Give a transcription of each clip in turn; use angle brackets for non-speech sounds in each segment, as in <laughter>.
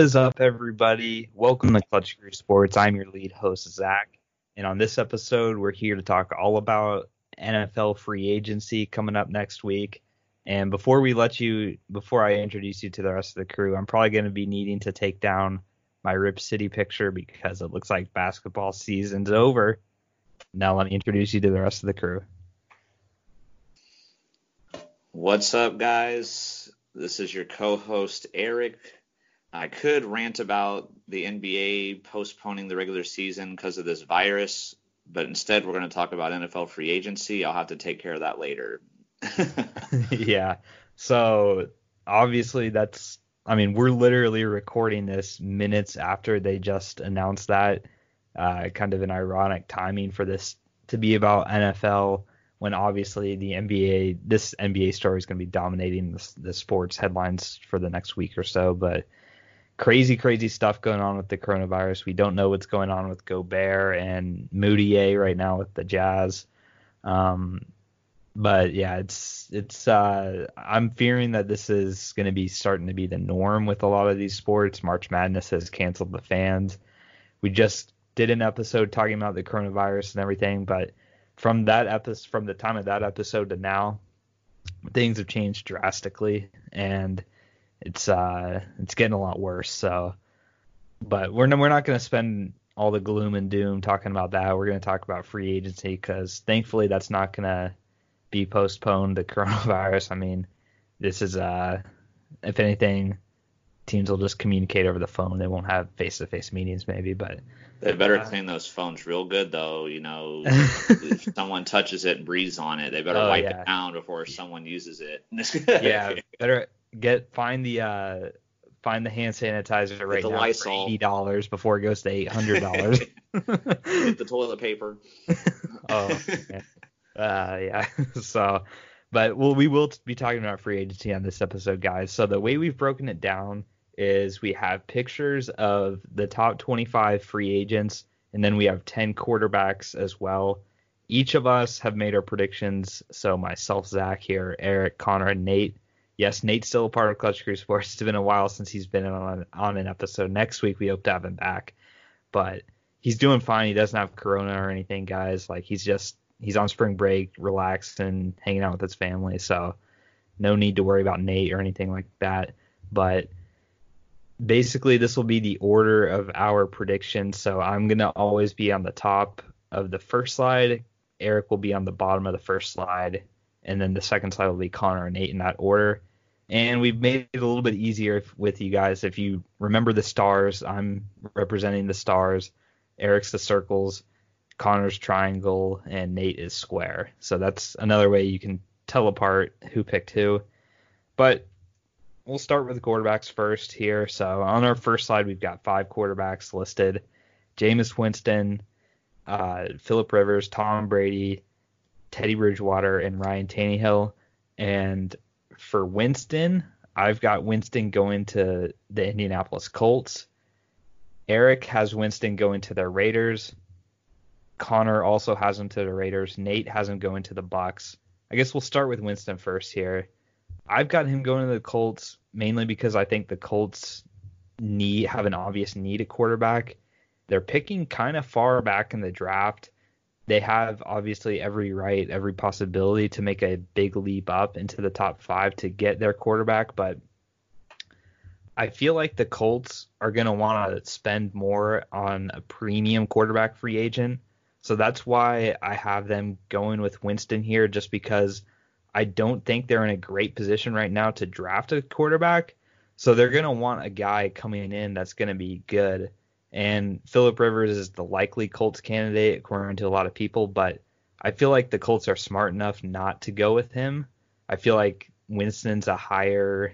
is up, everybody? Welcome to Clutch Crew Sports. I'm your lead host, Zach. And on this episode, we're here to talk all about NFL free agency coming up next week. And before we let you, before I introduce you to the rest of the crew, I'm probably going to be needing to take down my Rip City picture because it looks like basketball season's over. Now let me introduce you to the rest of the crew. What's up, guys? This is your co-host Eric. I could rant about the NBA postponing the regular season because of this virus, but instead we're going to talk about NFL free agency. I'll have to take care of that later. <laughs> <laughs> yeah. So obviously that's I mean, we're literally recording this minutes after they just announced that. Uh, kind of an ironic timing for this to be about NFL when obviously the NBA, this NBA story is going to be dominating the, the sports headlines for the next week or so. But crazy, crazy stuff going on with the coronavirus. We don't know what's going on with Gobert and Mudiay right now with the Jazz. Um, but yeah, it's it's uh, I'm fearing that this is going to be starting to be the norm with a lot of these sports. March Madness has canceled the fans. We just did an episode talking about the coronavirus and everything, but from that episode, from the time of that episode to now, things have changed drastically, and it's uh it's getting a lot worse. So, but we're no, we're not going to spend all the gloom and doom talking about that. We're going to talk about free agency because thankfully that's not going to be postponed. The <laughs> coronavirus. I mean, this is uh if anything, teams will just communicate over the phone. They won't have face to face meetings maybe, but they better uh, clean those phones real good though. You know, <laughs> if someone touches it and breathes on it, they better oh, wipe yeah. it down before someone uses it. <laughs> yeah, better get find the uh find the hand sanitizer right now Lysol. for eighty dollars before it goes to eight hundred dollars. <laughs> Get the toilet paper. <laughs> oh, yeah. Uh, yeah. <laughs> so, but well, we will be talking about free agency on this episode, guys. So the way we've broken it down is we have pictures of the top 25 free agents, and then we have 10 quarterbacks as well. Each of us have made our predictions. So myself, Zach here, Eric, Connor, and Nate yes, Nate's still a part of Clutch Crew Sports. It's been a while since he's been on on an episode. Next week we hope to have him back, but he's doing fine. He doesn't have corona or anything, guys. Like he's just he's on spring break, relaxed and hanging out with his family. So no need to worry about Nate or anything like that. But basically, this will be the order of our predictions. So I'm gonna always be on the top of the first slide. Eric will be on the bottom of the first slide, and then the second slide will be Connor and Nate in that order. And we've made it a little bit easier with you guys. If you remember the stars, I'm representing the stars. Eric's the circles, Connor's triangle, and Nate is square. So that's another way you can tell apart who picked who. But we'll start with the quarterbacks first here. So on our first slide, we've got five quarterbacks listed: Jameis Winston, uh, Philip Rivers, Tom Brady, Teddy Bridgewater and Ryan Tannehill. And for Winston, I've got Winston going to the Indianapolis Colts. Eric has Winston going to the Raiders. Connor also has him to the Raiders. Nate has him going to the Bucs. I guess we'll start with Winston first here. I've got him going to the Colts mainly because I think the Colts need have an obvious need at quarterback. They're picking kind of far back in the draft they have obviously every right, every possibility to make a big leap up into the top five to get their quarterback, but I feel like the Colts are going to want to spend more on a premium quarterback free agent. So that's why I have them going with Winston here, just because I don't think they're in a great position right now to draft a quarterback. So they're going to want a guy coming in that's going to be good and Philip Rivers is the likely Colts candidate according to a lot of people, but I feel like the Colts are smart enough not to go with him. I feel like Winston's a higher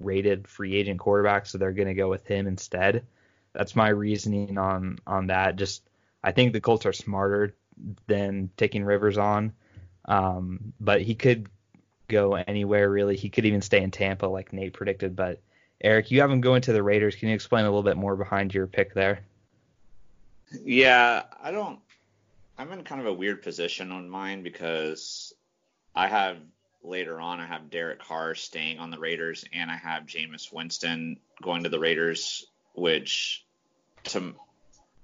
rated free agent quarterback, so they're going to go with him instead. That's my reasoning on on that. Just I think the Colts are smarter than taking Rivers on, um, but he could go anywhere really. He could even stay in Tampa like Nate predicted, but Eric, you have him going to the Raiders. Can you explain a little bit more behind your pick there? Yeah, I don't. I'm in kind of a weird position on mine because I have later on I have Derek Carr staying on the Raiders and I have Jameis Winston going to the Raiders. which to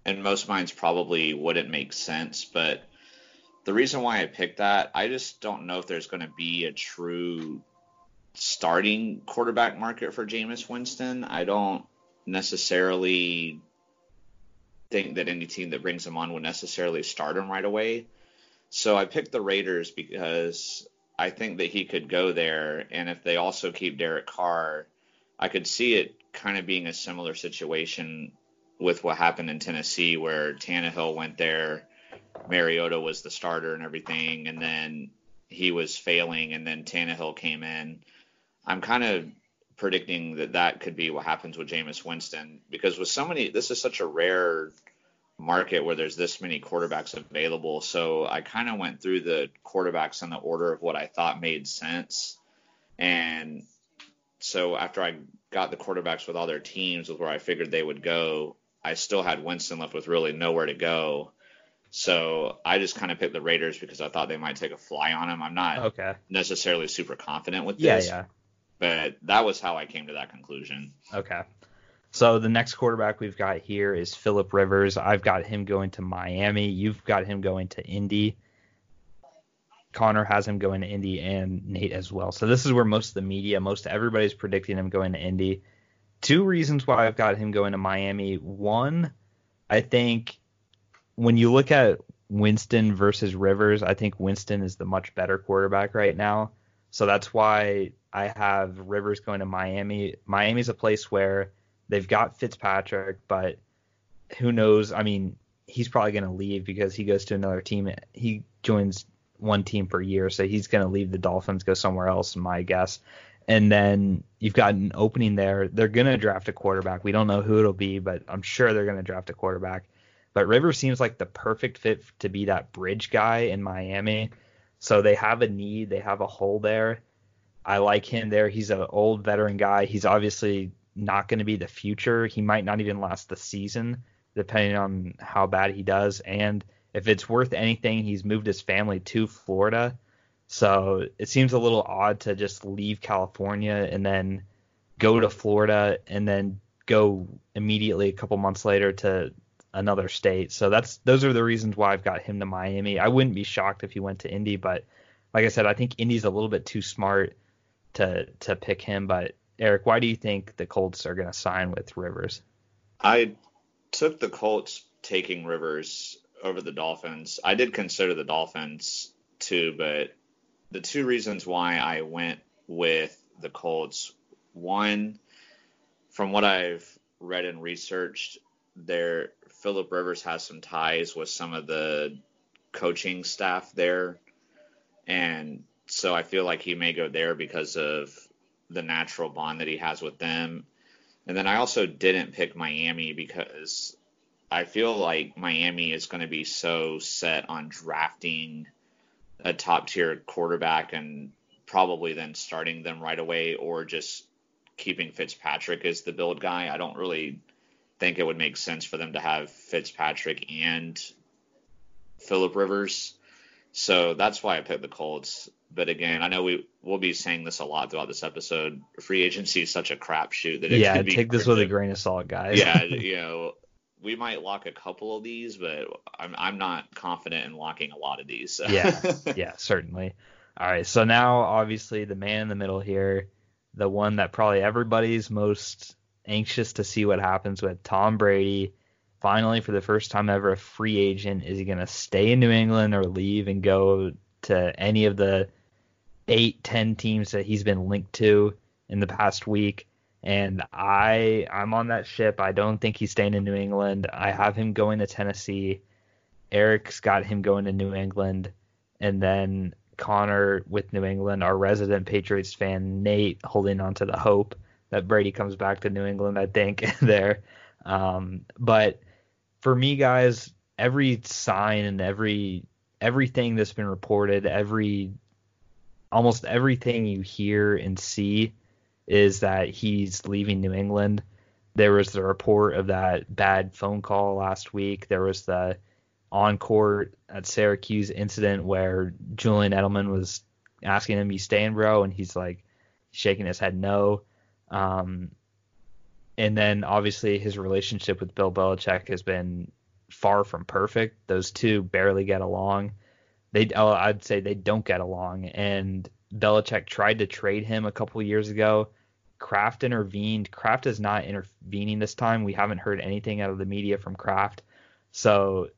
in most minds probably wouldn't make sense. But the reason why I picked that, I just don't know if there's going to be a true starting quarterback market for Jameis Winston. I don't necessarily think that any team that brings him on would necessarily start him right away. So I picked the Raiders because I think that he could go there, and if they also keep Derek Carr, I could see it kind of being a similar situation with what happened in Tennessee, where Tannehill went there, Mariota was the starter and everything, and then he was failing, and then Tannehill came in. I'm kind of predicting that that could be what happens with Jameis Winston because with so many, this is such a rare market where there's this many quarterbacks available. So I kind of went through the quarterbacks in the order of what I thought made sense. And so after I got the quarterbacks with all their teams with where I figured they would go, I still had Winston left with really nowhere to go. So I just kind of picked the Raiders because I thought they might take a fly on him. I'm not okay. necessarily super confident with this. Yeah, yeah. But that was how I came to that conclusion. Okay. So the next quarterback we've got here is Philip Rivers. I've got him going to Miami. You've got him going to Indy. Connor has him going to Indy and Nate as well. So this is where most of the media, most everybody's predicting him going to Indy. Two reasons why I've got him going to Miami. One, I think when you look at Winston versus Rivers, I think Winston is the much better quarterback right now. So that's why I have Rivers going to Miami. Miami's a place where they've got Fitzpatrick, but who knows? I mean, he's probably going to leave because he goes to another team. He joins one team per year, so he's going to leave the Dolphins, go somewhere else, my guess. And then you've got an opening there. They're going to draft a quarterback. We don't know who it'll be, but I'm sure they're going to draft a quarterback. But Rivers seems like the perfect fit to be that bridge guy in Miami. So they have a need, they have a hole there. I like him there. He's an old veteran guy. He's obviously not going to be the future. He might not even last the season, depending on how bad he does. And if it's worth anything, he's moved his family to Florida. So it seems a little odd to just leave California and then go to Florida and then go immediately a couple months later to another state. So that's those are the reasons why I've got him to Miami. I wouldn't be shocked if he went to Indy, but like I said, I think Indy's a little bit too smart to to pick him. But Eric, why do you think the Colts are going to sign with Rivers? I took the Colts taking Rivers over the Dolphins. I did consider the Dolphins too, but the two reasons why I went with the Colts, one, from what I've read and researched, there Philip Rivers has some ties with some of the coaching staff there, and so I feel like he may go there because of the natural bond that he has with them. And then I also didn't pick Miami because I feel like Miami is going to be so set on drafting a top tier quarterback and probably then starting them right away or just keeping Fitzpatrick as the build guy. I don't really think it would make sense for them to have Fitzpatrick and Philip Rivers. So that's why I picked the Colts. But again, I know we will be saying this a lot throughout this episode. Free agency is such a crapshoot that it yeah, take this with a grain of salt, guys. yeah, <laughs> you know, we might lock a couple of these, but I'm I'm not confident in locking a lot of these. So. yeah, <laughs> yeah, certainly. All right, so now obviously the man in the middle here, the one that probably everybody's most anxious to see what happens with Tom Brady. Finally, for the first time ever, a free agent. Is he going to stay in New England or leave and go to any of the eight, ten teams that he's been linked to in the past week? And I, I'm on that ship. I don't think he's staying in New England. I have him going to Tennessee. Eric's got him going to New England, and then Connor with New England. Our resident Patriots fan Nate holding on to the hope that Brady comes back to New England. I think <laughs> there, um, but for me, guys, every sign and every everything that's been reported, every almost everything you hear and see is that he's leaving New England. There was the report of that bad phone call last week. There was the on court at Syracuse incident where Julian Edelman was asking him, "You staying, bro?" and he's like shaking his head no. Um, and then obviously his relationship with Bill Belichick has been far from perfect. Those two barely get along. They, oh, I'd say they don't get along. And Belichick tried to trade him a couple years ago. Kraft intervened. Kraft is not intervening this time. We haven't heard anything out of the media from Kraft. So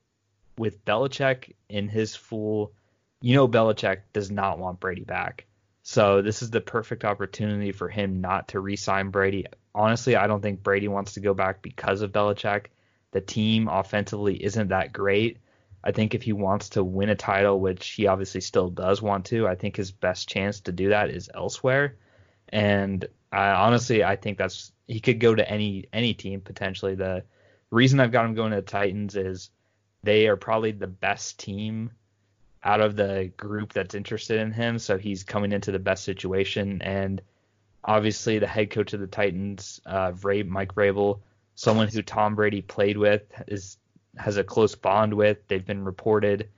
with Belichick in his full, you know, Belichick does not want Brady back. So this is the perfect opportunity for him not to re-sign Brady. Honestly, I don't think Brady wants to go back because of Belichick. The team offensively isn't that great. I think if he wants to win a title, which he obviously still does want to, I think his best chance to do that is elsewhere. And I, honestly, I think that's he could go to any any team potentially. The reason I've got him going to the Titans is they are probably the best team out of the group that's interested in him. So he's coming into the best situation. And obviously, the head coach of the Titans, uh, Mike Vrabel, someone who Tom Brady played with, is has a close bond with. They've been reported.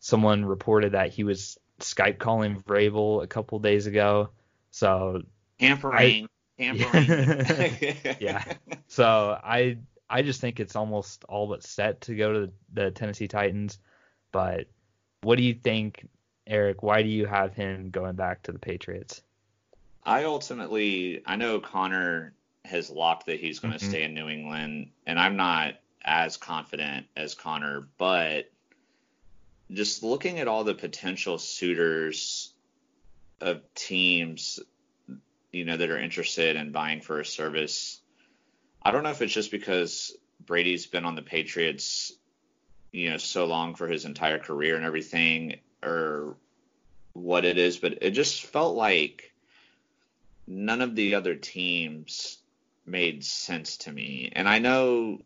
Someone reported that he was Skype calling Vrabel a couple days ago. So tampering, tampering. <laughs> yeah. So I I just think it's almost all but set to go to the, the Tennessee Titans. But what do you think, Eric? Why do you have him going back to the Patriots? I ultimately, I know Connor has locked that he's going to mm-hmm. stay in New England, and I'm not as confident as Connor, but just looking at all the potential suitors of teams, you know, that are interested in buying for a service, I don't know if it's just because Brady's been on the Patriots, you know, so long for his entire career and everything, or what it is, but it just felt like none of the other teams made sense to me. And I know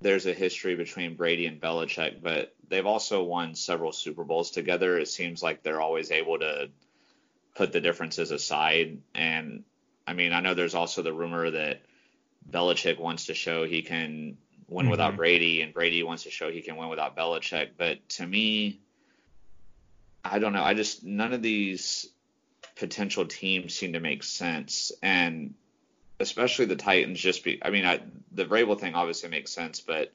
there's a history between Brady and Belichick, but they've also won several Super Bowls together. It seems like they're always able to put the differences aside. And I mean, I know there's also the rumor that Belichick wants to show he can win mm-hmm. without Brady, and Brady wants to show he can win without Belichick. But to me, I don't know. I just none of these potential teams seem to make sense, and especially the Titans. Just be, I mean, I, the Vrabel thing obviously makes sense, but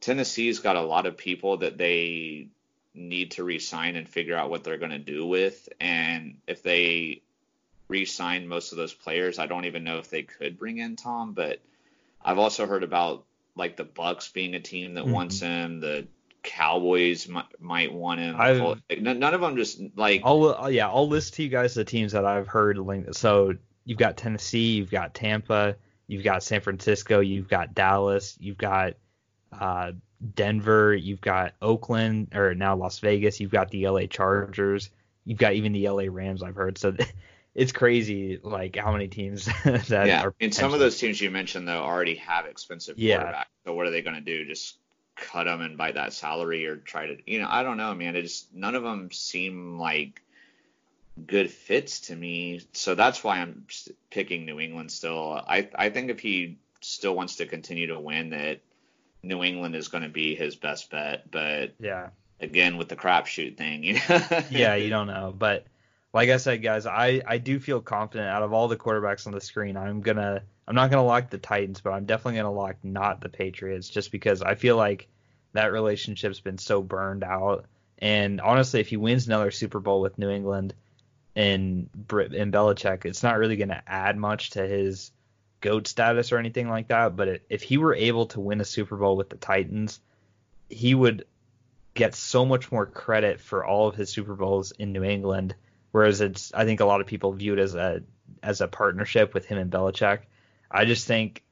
Tennessee's got a lot of people that they need to resign and figure out what they're going to do with, and if they re-sign most of those players. I don't even know if they could bring in Tom, but I've also heard about like the Bucs being a team that mm-hmm. wants him. The Cowboys might, might want him. I've, None of them just like. I'll uh, yeah, I'll list to you guys the teams that I've heard. So you've got Tennessee, you've got Tampa, you've got San Francisco, you've got Dallas, you've got uh, Denver, you've got Oakland, or now Las Vegas, you've got the LA Chargers, you've got even the LA Rams. I've heard so. <laughs> it's crazy like how many teams <laughs> that yeah. are. And some of those teams you mentioned though already have expensive yeah. quarterbacks. So what are they going to do? Just cut them and buy that salary, or try to you know I don't know, man. It just none of them seem like good fits to me. So that's why I'm picking New England still. I I think if he still wants to continue to win, that New England is going to be his best bet. But yeah, again with the crapshoot thing, you know. <laughs> yeah, you don't know, but like I said, guys, I, I do feel confident out of all the quarterbacks on the screen. I'm gonna I'm not gonna lock the Titans, but I'm definitely gonna lock not the Patriots, just because I feel like that relationship's been so burned out. And honestly, if he wins another Super Bowl with New England and in Belichick, it's not really gonna add much to his goat status or anything like that. But it, if he were able to win a Super Bowl with the Titans, he would get so much more credit for all of his Super Bowls in New England whereas it's I think a lot of people view it as a as a partnership with him and Belichick. I just think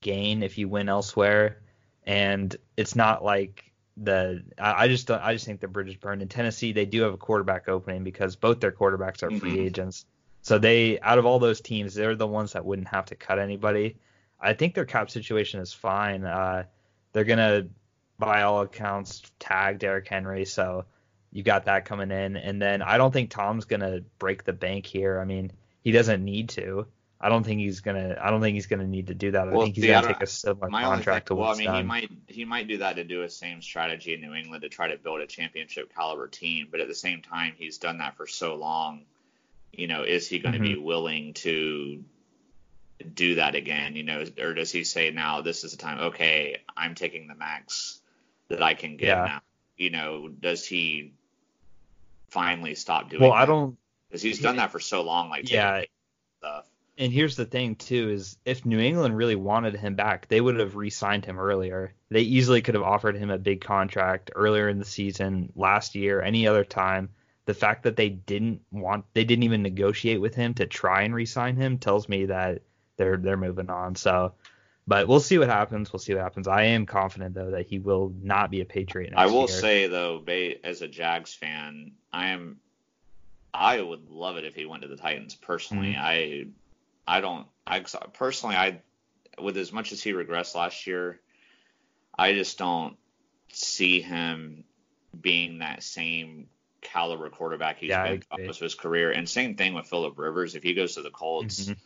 gain if you win elsewhere, and it's not like the I, just don't, I just think the bridge is burned. In Tennessee, they do have a quarterback opening because both their quarterbacks are free mm-hmm. agents. So they out of all those teams, they're the ones that wouldn't have to cut anybody. I think their cap situation is fine. Uh, they're gonna, by all accounts, tag Derrick Henry, so you got that coming in, and then I don't think Tom's gonna break the bank here. I mean, he doesn't need to. I don't think he's gonna. I don't think he's gonna need to do that. I well, think he's see, gonna take a similar contract thing, to Well, I mean, done. he might he might do that to do a same strategy in New England to try to build a championship caliber team, but at the same time, he's done that for so long. You know, is he going to mm-hmm. be willing to do that again? You know, or does he say now this is the time? Okay, I'm taking the max that I can get Yeah. now. You know, does he finally stop doing? Well, I don't. because he's done that for so long. Like Yeah, stuff. And here's the thing too is if New England really wanted him back, they would have re-signed him earlier. They easily could have offered him a big contract earlier in the season, last year, any other time. The fact that they didn't want they didn't even negotiate with him to try and re-sign him tells me that they're they're moving on. So but we'll see what happens. We'll see what happens. I am confident though that he will not be a Patriot next I will year. say though, as a Jags fan, I am. I would love it if he went to the Titans. Personally, Mm-hmm. I, I don't. I personally, I, with as much as he regressed last year, I just don't see him being that same caliber quarterback he's Yeah, been throughout most of his career. And same thing with Philip Rivers. If he goes to the Colts, Mhm.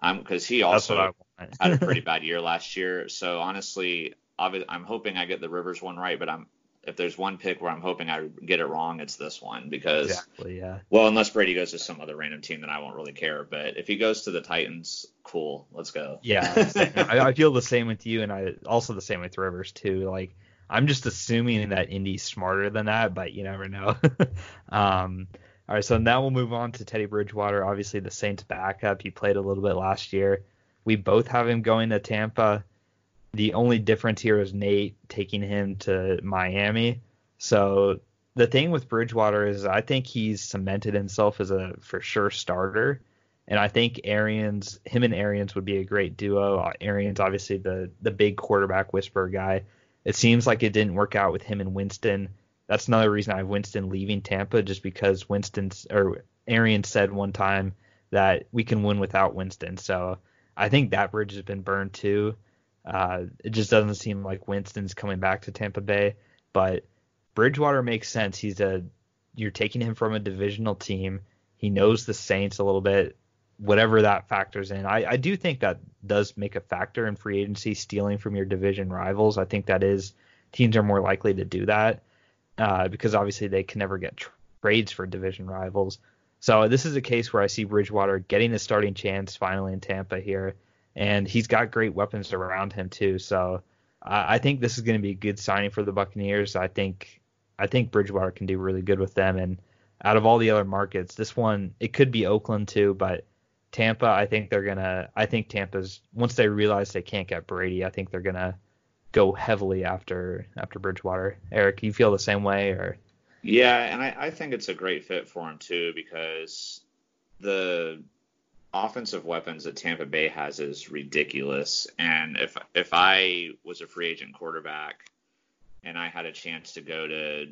I'm because he That's also what I want. Had a pretty <laughs> bad year last year. So honestly, I'm hoping I get the Rivers one right, but I'm if there's one pick where I'm hoping I get it wrong, it's this one because exactly, yeah. well, unless Brady goes to some other random team, then I won't really care. But if he goes to the Titans, cool, let's go. Yeah. <laughs> I, I feel the same with you, and I also the same with Rivers too. Like I'm just assuming that Indy's smarter than that, but you never know. <laughs> um, all right, so now we'll move on to Teddy Bridgewater. Obviously, the Saints backup. He played a little bit last year. We both have him going to Tampa. The only difference here is Nate taking him to Miami. So the thing with Bridgewater is I think he's cemented himself as a for sure starter. And I think Arians, him and Arians would be a great duo. Arians, obviously the the big quarterback whisperer guy. It seems like it didn't work out with him and Winston. That's another reason I have Winston leaving Tampa, just because Winston's or Arians said one time that we can win without Winston. So I think that bridge has been burned too. Uh, it just doesn't seem like Winston's coming back to Tampa Bay, but Bridgewater makes sense. He's a you're taking him from a divisional team. He knows the Saints a little bit, whatever that factors in. I, I do think that does make a factor in free agency, stealing from your division rivals. I think that is teams are more likely to do that uh, because obviously they can never get tr- trades for division rivals. So this is a case where I see Bridgewater getting a starting chance finally in Tampa here, and he's got great weapons around him too. So I I think this is going to be a good signing for the Buccaneers. I think I think Bridgewater can do really good with them. And out of all the other markets, this one it could be Oakland too, but Tampa, I think they're gonna. I think Tampa's once they realize they can't get Brady, I think they're gonna go heavily after after Bridgewater. Eric, you feel the same way, or Yeah, and I, I think it's a great fit for him too because the offensive weapons that Tampa Bay has is ridiculous. And if if I was a free agent quarterback and I had a chance to go to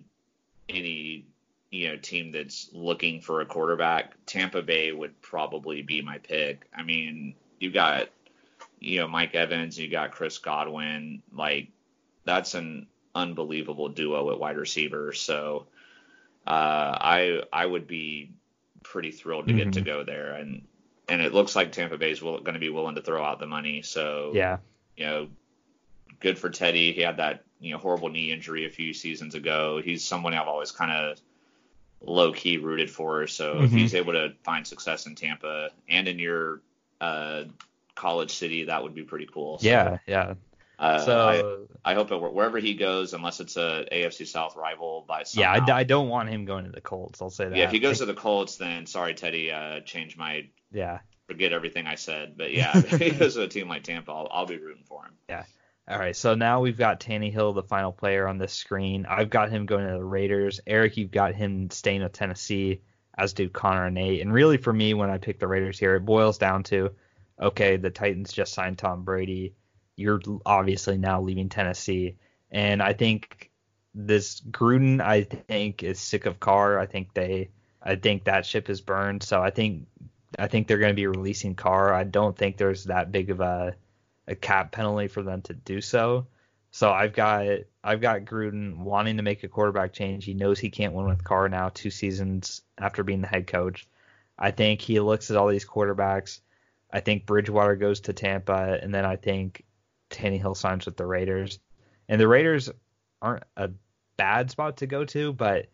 any you know team that's looking for a quarterback, Tampa Bay would probably be my pick. I mean, you got you know Mike Evans, you got Chris Godwin, like that's an unbelievable duo at wide receiver. So uh, I I would be pretty thrilled to get to Mhm. go there, and and it looks like Tampa Bay is will, going to be willing to throw out the money. So yeah, you know, good for Teddy. He had that you know horrible knee injury a few seasons ago. He's someone I've always kind of low key rooted for. So if Mhm. he's able to find success in Tampa and in your uh, college city, that would be pretty cool. So, yeah, yeah. Uh, So I, I hope that wherever he goes, unless it's a AFC South rival by yeah, I. I don't want him going to the Colts. I'll say that. yeah, if he goes to the Colts, then sorry, Teddy, uh, change my yeah. forget everything I said. But <laughs> yeah, if he goes to a team like Tampa, I'll, I'll be rooting for him. Yeah. All right, so now we've got Tannehill, the final player on this screen. I've got him going to the Raiders. Eric, you've got him staying with Tennessee, as do Connor and Nate. And really, for me, when I pick the Raiders here, it boils down to, okay, the Titans just signed Tom Brady. You're obviously now leaving Tennessee, and I think this Gruden, I think, is sick of Carr. I think they, I think that ship is burned. So I think, I think they're going to be releasing Carr. I don't think there's that big of a a cap penalty for them to do so. So I've got I've got Gruden wanting to make a quarterback change. He knows he can't win with Carr now, two seasons after being the head coach. I think he looks at all these quarterbacks. I think Bridgewater goes to Tampa, and then I think Tannehill signs with the Raiders. And the Raiders aren't a bad spot to go to, but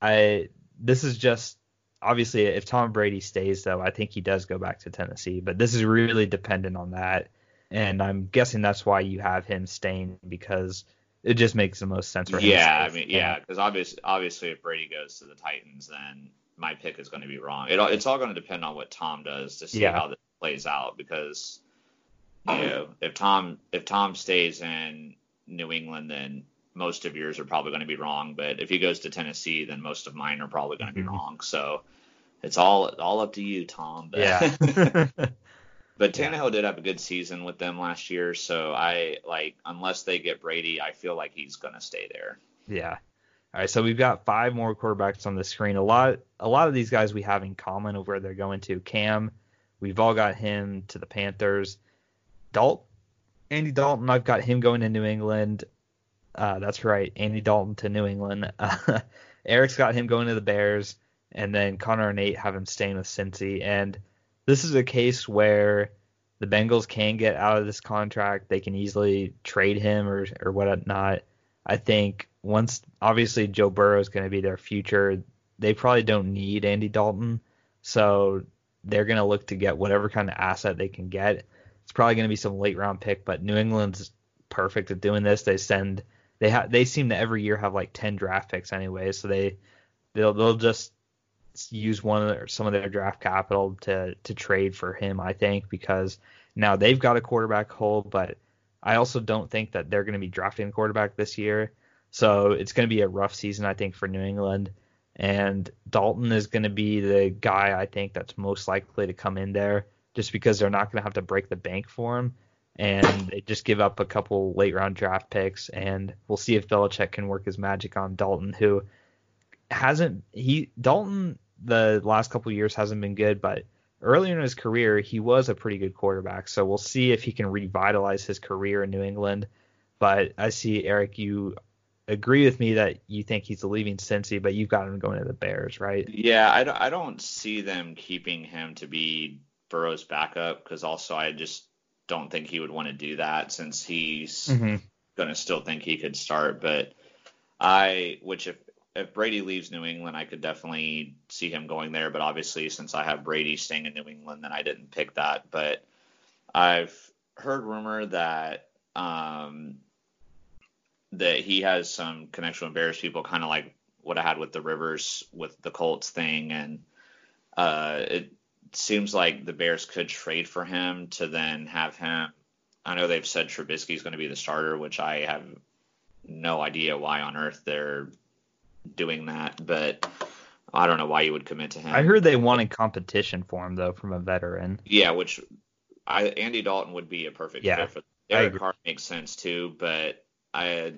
I this is just obviously, if Tom Brady stays, though, I think he does go back to Tennessee. But this is really dependent on that, and I'm guessing that's why you have him staying because it just makes the most sense for him. Yeah, I mean, yeah, because obviously, obviously, if Brady goes to the Titans, then my pick is going to be wrong. It, it's all going to depend on what Tom does to see yeah. how this plays out because you know if Tom if Tom stays in New England, then most of yours are probably going to be wrong. But if he goes to Tennessee, then most of mine are probably going to be mm-hmm. wrong. So it's all all up to you, Tom. But, yeah. <laughs> <laughs> but Tannehill yeah. did have a good season with them last year, so I like unless they get Brady, I feel like he's going to stay there. Yeah. All right, so we've got five more quarterbacks on the screen. A lot, a lot of these guys we have in common of where they're going to. Cam, we've all got him to the Panthers. Dalton, Andy Dalton, I've got him going to New England. Uh, that's right, Andy Dalton to New England. <laughs> Uh, Eric's got him going to the Bears, and then Connor and Nate have him staying with Cincy. And this is a case where the Bengals can get out of this contract. They can easily trade him or or whatnot. I think once obviously Joe Burrow is going to be their future, they probably don't need Andy Dalton, so they're going to look to get whatever kind of asset they can get. It's probably going to be some late round pick, but New England's perfect at doing this. They send they have they seem to every year have like 10 draft picks anyway, so they they'll they'll just use one of their, some of their draft capital to to trade for him, I think, because now they've got a quarterback hole, but I also don't think that they're going to be drafting a quarterback this year. So it's going to be a rough season, I think, for New England. And Dalton is going to be the guy I think that's most likely to come in there just because they're not going to have to break the bank for him. And they just give up a couple late round draft picks. And we'll see if Belichick can work his magic on Dalton, who hasn't, he, Dalton, the last couple years hasn't been good, but earlier in his career, he was a pretty good quarterback. So we'll see if he can revitalize his career in New England. But I see, Eric, you agree with me that you think he's leaving Cincy, but you've got him going to the Bears, right? Yeah, I I don't see them keeping him to be Burrow's backup because also I just don't think he would want to do that since he's mm-hmm. going to still think he could start. But I, which if if Brady leaves New England, I could definitely see him going there. But obviously, since I have Brady staying in New England, then I didn't pick that. But I've heard rumor that um, that he has some connection with Bears people, kind of like what I had with the Rivers with the Colts thing, and uh, it seems like the Bears could trade for him to then have him. I know they've said Trubisky is going to be the starter, which I have no idea why on earth they're doing that, but I don't know why you would commit to him. I heard they wanted competition for him though from a veteran. Yeah, which I Andy Dalton would be a perfect yeah, fit for. Derek Carr makes sense too, but I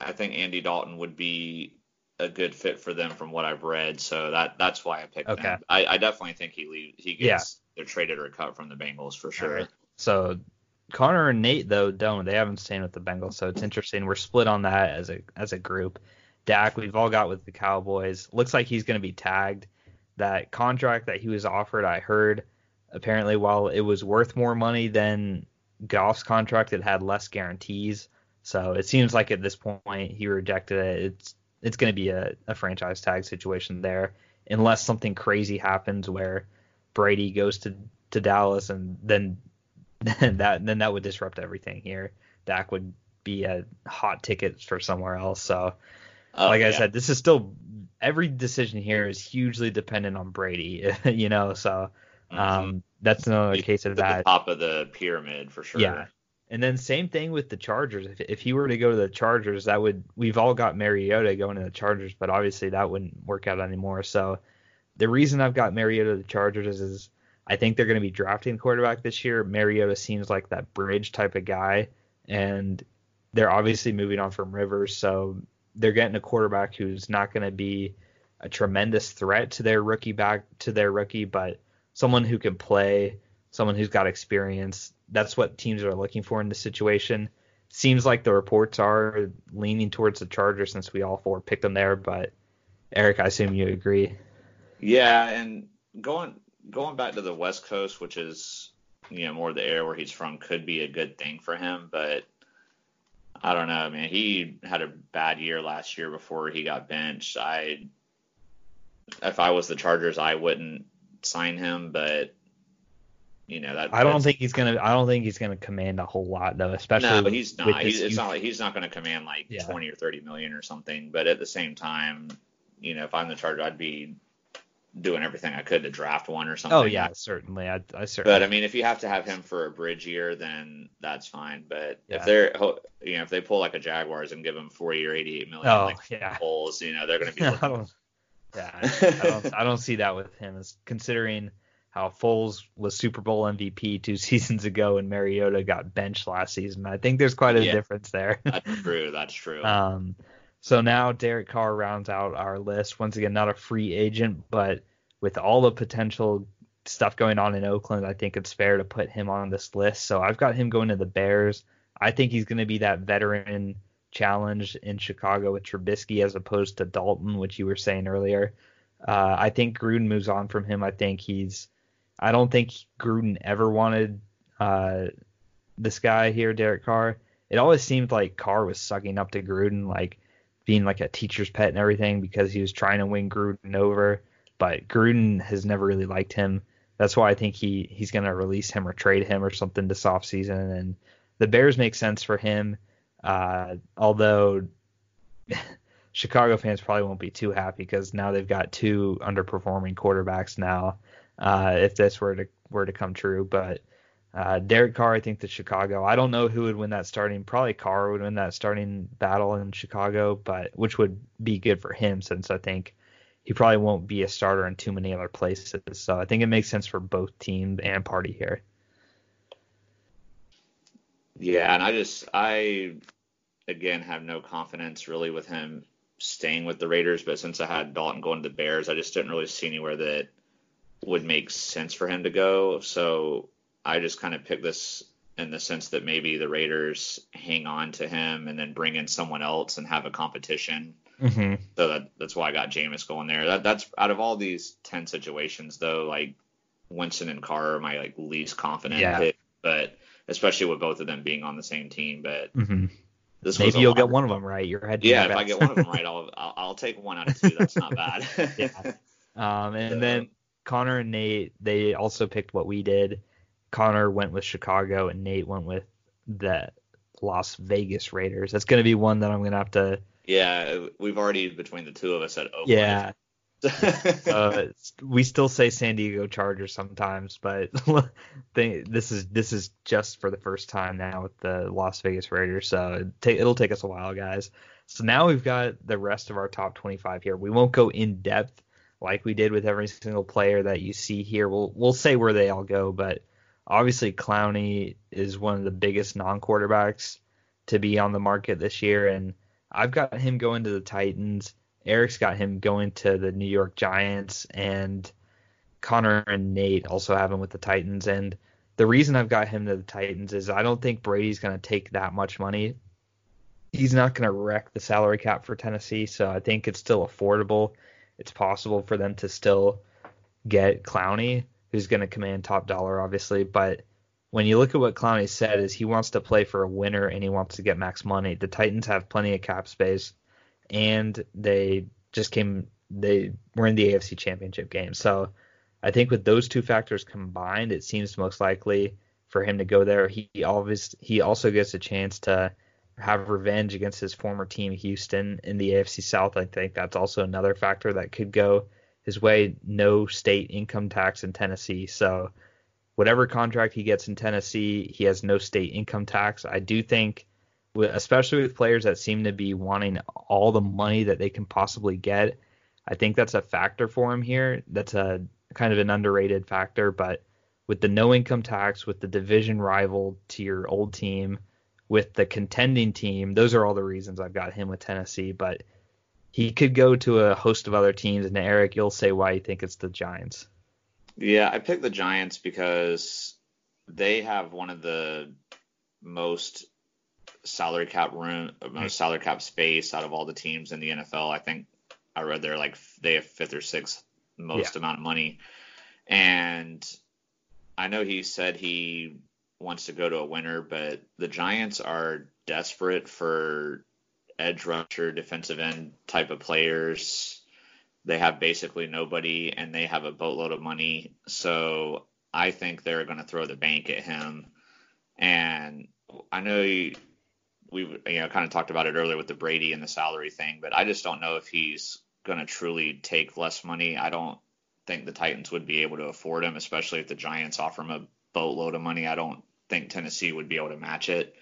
I think Andy Dalton would be a good fit for them from what I've read. So that that's why I picked okay. him. I, I definitely think he leaves. He gets yeah. either traded or cut from the Bengals for sure. Right. So Connor and Nate though don't. They haven't stayed with the Bengals, so it's interesting. We're split on that as a as a group. Dak, we've all got with the Cowboys. Looks like he's going to be tagged. That contract that he was offered, I heard apparently while it was worth more money than Goff's contract, it had less guarantees. So it seems like at this point he rejected it. It's it's going to be a, a franchise tag situation there, unless something crazy happens where Brady goes to, to Dallas and then <laughs> then that then that would disrupt everything here. Dak would be a hot ticket for somewhere else. So, oh, like I said, this is still every decision here is hugely dependent on Brady. <laughs> you know, so mm-hmm. um, that's another He's case of that. top of the pyramid for sure. Yeah, and then same thing with the Chargers. If, if he were to go to the Chargers, that would we've all got Mariota going to the Chargers, but obviously that wouldn't work out anymore. So the reason I've got Mariota to the Chargers is, is I think they're going to be drafting quarterback this year. Mariota seems like that bridge type of guy, and they're obviously moving on from Rivers, so they're getting a quarterback who's not going to be a tremendous threat to their rookie back to their rookie, but someone who can play, someone who's got experience that's what teams are looking for in this situation. Seems like the reports are leaning towards the Chargers since we all four picked them there. But Eric, I assume you agree. Yeah, and going going back to the West Coast, which is you know more the area where he's from, could be a good thing for him. But I don't know, I mean, he had a bad year last year before he got benched. I if I was the Chargers, I wouldn't sign him, but you know that I don't think he's gonna. I don't think he's gonna command a whole lot though, especially. No, but he's not. He's, it's not like he's not going to command like Yeah. 20 or 30 million or something. But at the same time, you know, if I'm the Charger, I'd be doing everything I could to draft one or oh, something. Oh yeah, certainly. I, I certainly. But I mean, if you have to have him for a bridge year, then that's fine. But Yeah. if they're, ho- you know, if they pull like a Jaguars and give him four year, 88 million, oh like yeah. Foles, you know, they're going to be. <laughs> I looking- don't. Yeah, I don't. I don't see that with him. As considering how Foles was Super Bowl MVP two <laughs> seasons ago and Mariota got benched last season, I think there's quite a Yeah. difference there. <laughs> that's true. That's true. Um, so now Derek Carr rounds out our list. Once again, not a free agent, but with all the potential stuff going on in Oakland, I think it's fair to put him on this list. So I've got him going to the Bears. I think he's going to be that veteran challenge in Chicago with Trubisky as opposed to Dalton, which you were saying earlier. Uh, I think Gruden moves on from him. I think he's. I don't think Gruden ever wanted uh, this guy here, Derek Carr. It always seemed like Carr was sucking up to Gruden, like being like a teacher's pet and everything because he was trying to win Gruden over. But Gruden has never really liked him. That's why I think he he's gonna release him or trade him or something this offseason. And the Bears make sense for him. Uh, although <laughs> Chicago fans probably won't be too happy because now they've got two underperforming quarterbacks now. Uh, if this were to were to come true, but uh, Derek Carr, I think that Chicago. I don't know who would win that starting. Probably Carr would win that starting battle in Chicago, but which would be good for him since I think he probably won't be a starter in too many other places. So I think it makes sense for both team and party here. Yeah, and I just I again have no confidence really with him staying with the Raiders, but since I had Dalton going to the Bears, I just didn't really see anywhere that would make sense for him to go. So I just kind of picked this in the sense that maybe the Raiders hang on to him and then bring in someone else and have a competition. Mm-hmm. So that, that's why I got Jameis going there. That, that's out of all these ten situations though, like Winston and Carr are my like least confident Yeah. pick, but especially with both of them being on the same team. But Mm-hmm. this Maybe you'll get one of them right. You're hedging Yeah, if I get one of them right, I'll, I'll I'll take one out of two. That's not bad. <laughs> Yeah. Um, and So- then Connor and Nate, they also picked what we did. Connor went with Chicago, and Nate went with the Las Vegas Raiders. That's going to be one that I'm going to have to. yeah, we've already between the two of us at Oakland. Yeah, <laughs> uh, we still say San Diego Chargers sometimes, but <laughs> they, this is this is just for the first time now with the Las Vegas Raiders. So it it'll take us a while, guys. So now we've got the rest of our top 25 here. We won't go in depth like we did with every single player that you see here. We'll we'll say where they all go, but obviously Clowney is one of the biggest non-quarterbacks to be on the market this year, and I've got him going to the Titans. Eric's got him going to the New York Giants, and Connor and Nate also have him with the Titans. And the reason I've got him to the Titans is I don't think Brady's going to take that much money. He's not going to wreck the salary cap for Tennessee, so I think it's still affordable. It's possible for them to still get Clowney, who's going to command top dollar, obviously. But when you look at what Clowney said, is he wants to play for a winner and he wants to get max money. The Titans have plenty of cap space and they just came they were in the AFC Championship game. So I think with those two factors combined, it seems most likely for him to go there. He always he also gets a chance to have revenge against his former team Houston in the AFC South. I think that's also another factor that could go his way. No state income tax in Tennessee, so whatever contract he gets in Tennessee, he has no state income tax. I do think especially with players that seem to be wanting all the money that they can possibly get. I think that's a factor for him here. That's a kind of an underrated factor, but with the no income tax, with the division rival to your old team, with the contending team, those are all the reasons I've got him with Tennessee. But he could go to a host of other teams, and Eric, you'll say why you think it's the Giants. Yeah, I picked the Giants because they have one of the most salary cap room, most salary cap space out of all the teams in the NFL. I think I read they're like they have fifth or sixth most amount of money, and I know he said he wants to go to a winner, but the Giants are desperate for edge rusher, defensive end type of players they have basically nobody and they have a boatload of money. So I think they're going to throw the bank at him. And I know we you know kind of talked about it earlier with the Brady and the salary thing, but I just don't know if he's going to truly take less money. I don't think the Titans would be able to afford him, especially if the Giants offer him a boatload of money. I don't think Tennessee would be able to match it.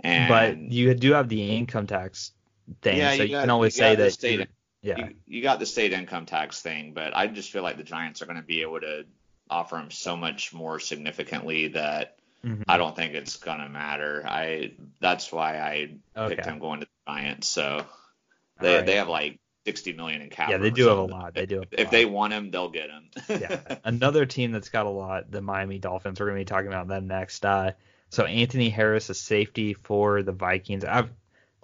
And but you do have the income tax thing, yeah, so you, got, can always say that. State, yeah, you, you, got the state income tax thing, but I just feel like the Giants are going to be able to offer him so much more significantly that mm-hmm. I don't think it's going to matter. I that's why I okay. picked him going to the Giants. So they right. they have like 60 million in cap. Yeah, they do have a lot. They do. if lot. they want him, they'll get him. <laughs> yeah, another team that's got a lot, the Miami Dolphins. We're going to be talking about them next. Uh, so Anthony Harris, a safety for the Vikings. I've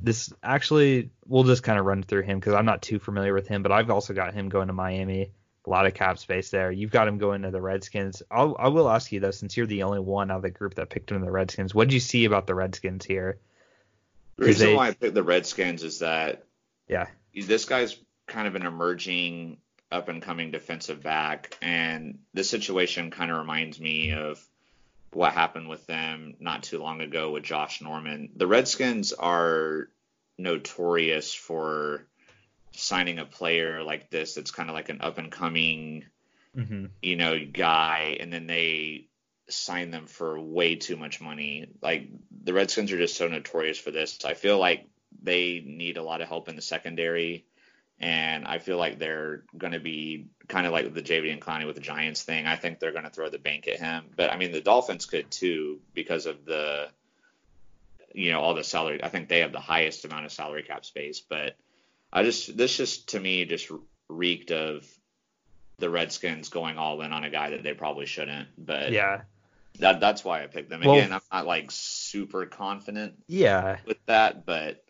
this actually we'll just kind of run through him because I'm not too familiar with him, but I've also got him going to Miami. A lot of cap space there. You've got him going to the Redskins. I'll, I will ask you though, since you're the only one out of the group that picked him in the Redskins, what did you see about the Redskins here? The reason they, why I picked the Redskins is that yeah, this guy's kind of an emerging up and coming defensive back, and this situation kind of reminds me of what happened with them not too long ago with Josh Norman. The Redskins are notorious for signing a player like this that's kind of like an up and coming, mm-hmm. you know, guy, and then they sign them for way too much money. Like the Redskins are just so notorious for this. I feel like they need a lot of help in the secondary and I feel like they're going to be kind of like the Jadeveon Clowney with the Giants thing. I think they're going to throw the bank at him, but I mean the Dolphins could too because of the, you know, all the salary. I think they have the highest amount of salary cap space, but I just this just to me just reeked of the Redskins going all in on a guy that they probably shouldn't. But yeah, that that's why I picked them. Again, well, I'm not like super confident. Yeah. With that, but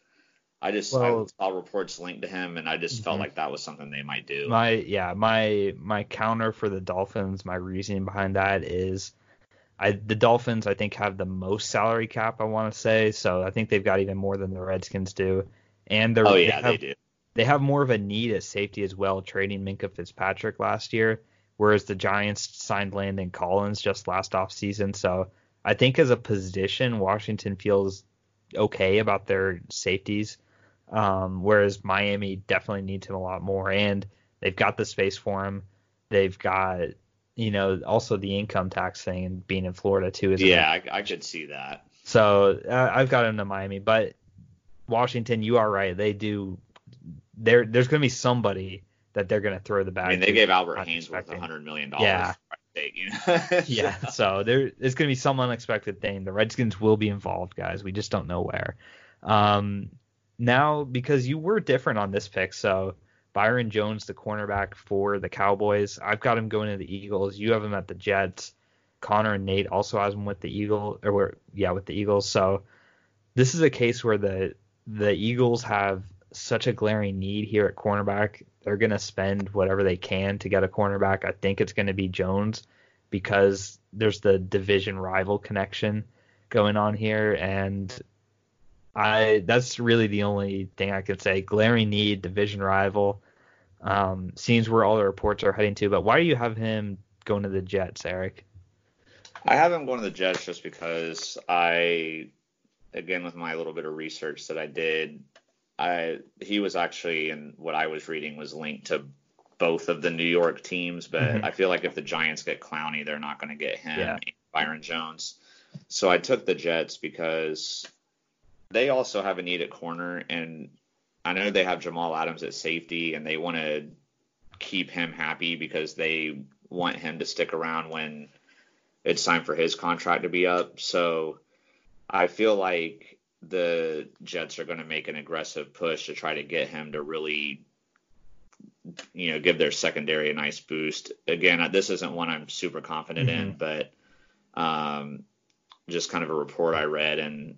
I just well, I saw reports linked to him, and I just mm-hmm. felt like that was something they might do. My yeah, my my counter for the Dolphins, my reasoning behind that is, I the Dolphins I think have the most salary cap I want to say, so I think they've got even more than the Redskins do, and they're oh yeah they, have, they do. They have more of a need at safety as well, trading Minkah Fitzpatrick last year, whereas the Giants signed Landon Collins just last off season. So I think as a position, Washington feels okay about their safeties um, whereas Miami definitely needs him a lot more, and they've got the space for him. They've got, you know, also the income tax thing and being in Florida too. Isn't yeah, I, I, could see that. So uh, I've got him to Miami, but Washington, you are right. They do. There, there's going to be somebody that they're going to throw the bag. I mean, they gave Albert Haynesworth a hundred million dollars. Yeah. <laughs> yeah, so there, is going to be some unexpected thing. The Redskins will be involved, guys. We just don't know where. Um, now because you were different on this pick, so Byron Jones, the cornerback for the Cowboys, I've got him going to the Eagles. You have him at the Jets. Connor and Nate also has him with the Eagle or yeah, with the Eagles. So this is a case where the the Eagles have such a glaring need here at cornerback. They're going to spend whatever they can to get a cornerback. I think it's going to be Jones because there's the division rival connection going on here, and I that's really the only thing I could say. Glaring need, division rival. Um, seems where all the reports are heading to. But why do you have him going to the Jets, Eric? I have him going to the Jets just because I, again, with my little bit of research that I did, I he was actually and what I was reading was linked to both of the New York teams, but mm-hmm. I feel like if the Giants get Clowney, they're not going to get him, yeah. Byron Jones. So I took the Jets because they also have a need at corner, and I know they have Jamal Adams at safety, and they want to keep him happy because they want him to stick around when it's time for his contract to be up. So I feel like the Jets are going to make an aggressive push to try to get him to really, you know, give their secondary a nice boost. Again, this isn't one I'm super confident mm-hmm. in, but um, just kind of a report I read, and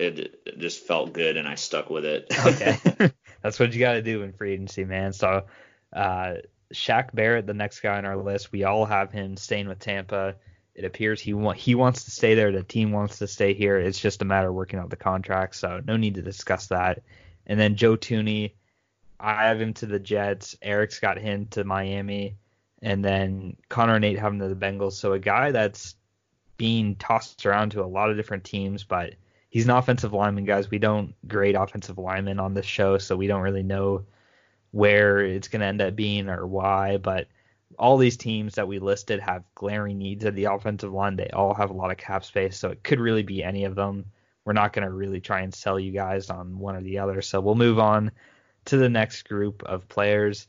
it, just felt good and I stuck with it. okay. <laughs> <laughs> That's what you got to do in free agency, man. So, uh, Shaq Barrett, the next guy on our list, we all have him staying with Tampa. It appears he want he wants to stay there. The team wants to stay here. It's just a matter of working out the contract. So no need to discuss that. And then Joe Thuney, I have him to the Jets. Eric's got him to Miami, and then Connor and Nate have him to the Bengals. So a guy that's being tossed around to a lot of different teams, but he's an offensive lineman, guys. We don't grade offensive linemen on this show, so we don't really know where it's going to end up being or why. But all these teams that we listed have glaring needs at the offensive line. They all have a lot of cap space, so it could really be any of them. We're not going to really try and sell you guys on one or the other. So we'll move on to the next group of players,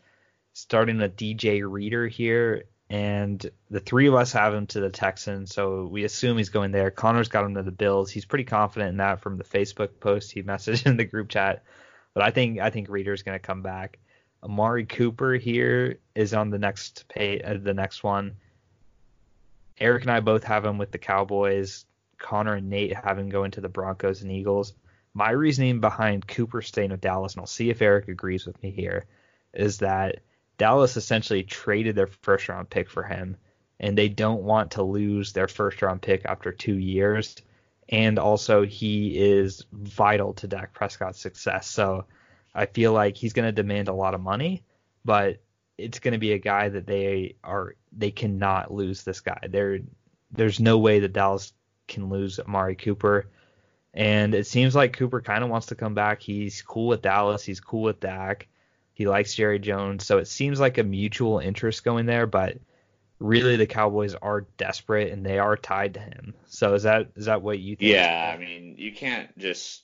starting with DJ Reader here. And the three of us have him to the Texans, so we assume he's going there. Connor's got him to the Bills. He's pretty confident in that from the Facebook post he <laughs> messaged in the group chat. But I think I think Reader's going to come back. Amari Cooper here is on the next pay, uh, the next one. Eric and I both have him with the Cowboys. Connor and Nate have him going to the Broncos and Eagles. My reasoning behind Cooper staying with Dallas, and I'll see if Eric agrees with me here, is that Dallas essentially traded their first round pick for him, and they don't want to lose their first round pick after two years. And also, he is vital to Dak Prescott's success. So I feel like he's going to demand a lot of money, but it's going to be a guy that they are they cannot lose this guy. There there's no way that Dallas can lose Amari Cooper. And it seems like Cooper kind of wants to come back. He's cool with Dallas. He's cool with Dak. He likes Jerry Jones. So it seems like a mutual interest going there, but really the Cowboys are desperate and they are tied to him. So is that is that what you think? Yeah, I mean, you can't just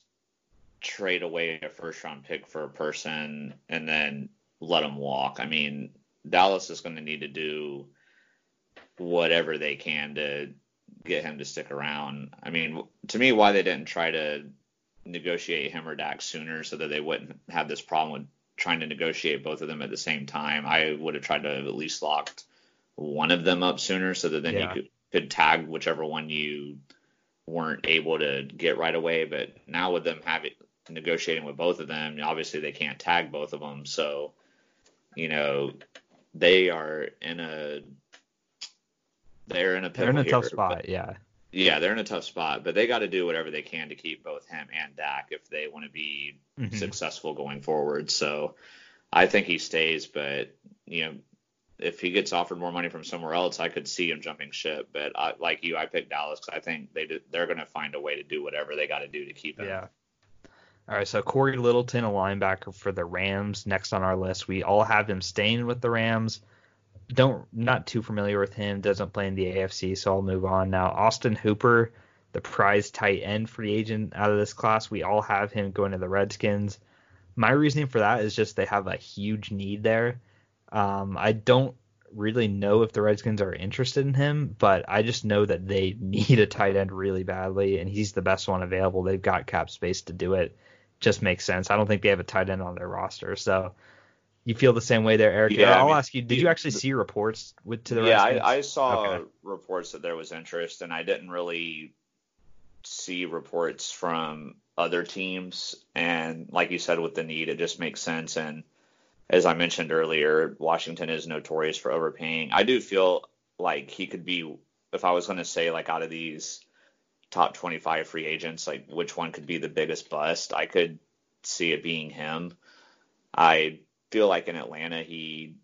trade away a first round pick for a person and then let him walk. I mean, Dallas is going to need to do whatever they can to get him to stick around. I mean, to me, why they didn't try to negotiate him or Dak sooner so that they wouldn't have this problem with trying to negotiate both of them at the same time. I would have tried to have at least locked one of them up sooner so that then yeah. you could, could tag whichever one you weren't able to get right away. But now with them having negotiating with both of them. Obviously, they can't tag both of them, so you know they are in a they're in a they're in a here, tough spot. But, yeah, yeah, they're in a tough spot, but they got to do whatever they can to keep both him and Dak if they want to be mm-hmm. successful going forward. So I think he stays, but you know. If he gets offered more money from somewhere else, I could see him jumping ship. But I, like you, I picked Dallas because I think they do, they're going to find a way to do whatever they got to do to keep him. Yeah, all right, so Corey Littleton, a linebacker for the Rams, next on our list. We all have him staying with the Rams. Don't not too familiar with him. Doesn't play in the AFC, so I'll move on now. Austin Hooper, the prize tight end free agent out of this class. We all have him going to the Redskins. My reasoning for that is just they have a huge need there. Um, I don't really know if the Redskins are interested in him, but I just know that they <laughs> need a tight end really badly, and he's the best one available. They've got cap space to do it just makes sense. I don't think they have a tight end on their roster. So you feel the same way there, Eric. Yeah, I'll I mean, ask you, did you actually see reports with to the right? Yeah, I, I, saw okay. reports that there was interest, and I didn't really see reports from other teams. And like you said, with the need, it just makes sense. And as I mentioned earlier, Washington is notorious for overpaying. I do feel like he could be, if I was going to say, like out of these top 25 free agents, like which one could be the biggest bust, I could see it being him. I feel like in Atlanta he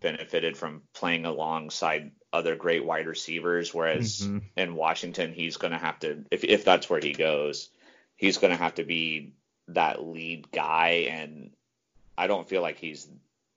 benefited from playing alongside other great wide receivers, whereas mm-hmm. in Washington he's going to have to, if if that's where he goes, he's going to have to be that lead guy, and I don't feel like he's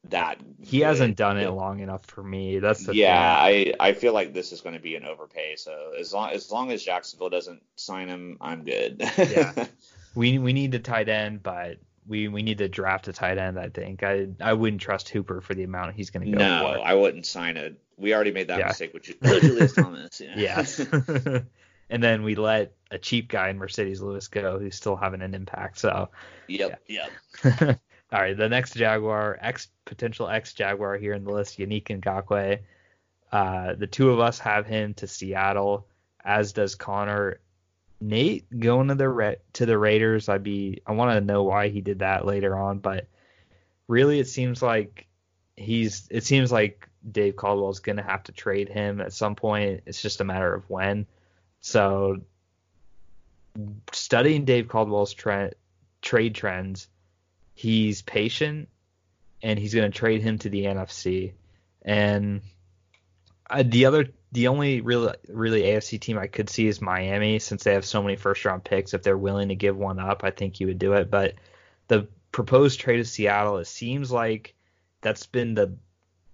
that. He good. hasn't done it long enough for me. That's the yeah. Thing. I I feel like this is going to be an overpay. So as long as long as Jacksonville doesn't sign him, I'm good. yeah, <laughs> we we need a tight end, but we we need to draft a tight end. I think I I wouldn't trust Hooper for the amount he's going to go no, for. I wouldn't sign it. We already made that yeah. mistake with Julius <laughs> Thomas. Yeah. Yes. <laughs> <laughs> and then we let a cheap guy in Marcedes Lewis go, who's still having an impact. So. Yep. Yeah. Yep. All right, the next Jaguar, ex potential ex Jaguar here in the list, Yannick Ngakoue. Uh, the two of us have him to Seattle, as does Connor. Nate going to the Ra- to the Raiders. I'd be I want to know why he did that later on, but really it seems like he's it seems like Dave Caldwell's going to have to trade him at some point. It's just a matter of when. So studying Dave Caldwell's trend, trade trends He's patient. and he's going to trade him to the NFC. And uh, the other, the only really, really AFC team I could see is Miami, since they have so many first round picks. If they're willing to give one up, I think you would do it. But the proposed trade of Seattle, it seems like that's been the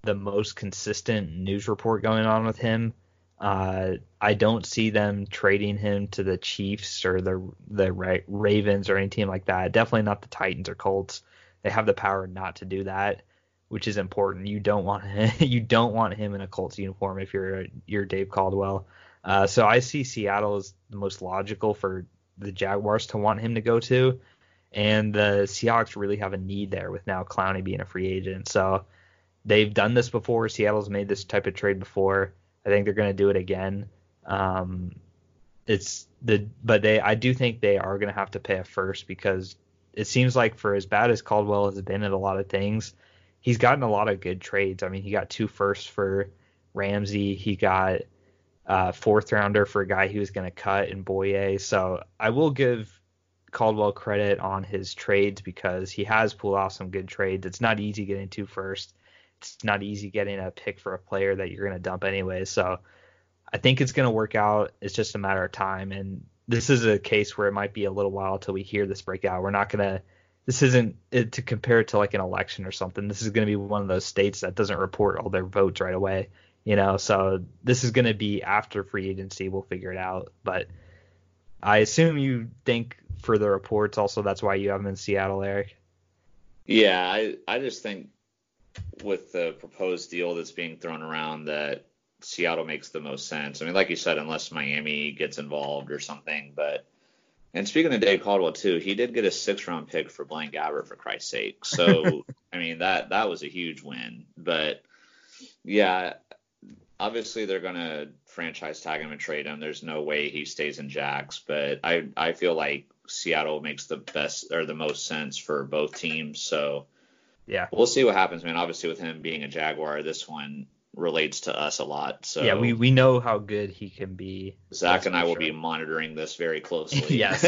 the most consistent news report going on with him. Uh, I don't see them trading him to the Chiefs or the the Ra- Ravens or any team like that. Definitely not the Titans or Colts. They have the power not to do that, which is important. You don't want him, <laughs> you don't want him in a Colts uniform if you're you're Dave Caldwell. Uh, so I see Seattle as the most logical for the Jaguars to want him to go to, and the Seahawks really have a need there with now Clowney being a free agent. So they've done this before. Seattle's made this type of trade before. I think they're going to do it again. Um, it's the but they I do think they are going to have to pay a first because it seems like for as bad as Caldwell has been at a lot of things, he's gotten a lot of good trades. I mean, he got two firsts for Ramsey. He got a fourth rounder for a guy he was going to cut in Bouye. So I will give Caldwell credit on his trades because he has pulled off some good trades. It's not easy getting two first. It's not easy getting a pick for a player that you're going to dump anyway. So I think it's going to work out. It's just a matter of time. And this is a case where it might be a little while till we hear this breakout. We're not gonna. This isn't it, to compare it to like an election or something. This is going to be one of those states that doesn't report all their votes right away. You know, so this is going to be after free agency. We'll figure it out. But I assume you think for the reports also that's why you have them in Seattle, Eric. Yeah, I I just think with the proposed deal that's being thrown around that Seattle makes the most sense. I mean, like you said, unless Miami gets involved or something. But and speaking of Dave Caldwell too, he did get a six round pick for Blaine Gabbert for Christ's sake. So <laughs> I mean that that was a huge win. But yeah, obviously they're gonna franchise tag him and trade him. There's no way he stays in Jacks. But I I feel like Seattle makes the best or the most sense for both teams. So yeah, we'll see what happens, man. Obviously with him being a Jaguar, this one relates to us a lot. So yeah, we we know how good he can be. Zach and I will be monitoring this very <laughs> closely. yes,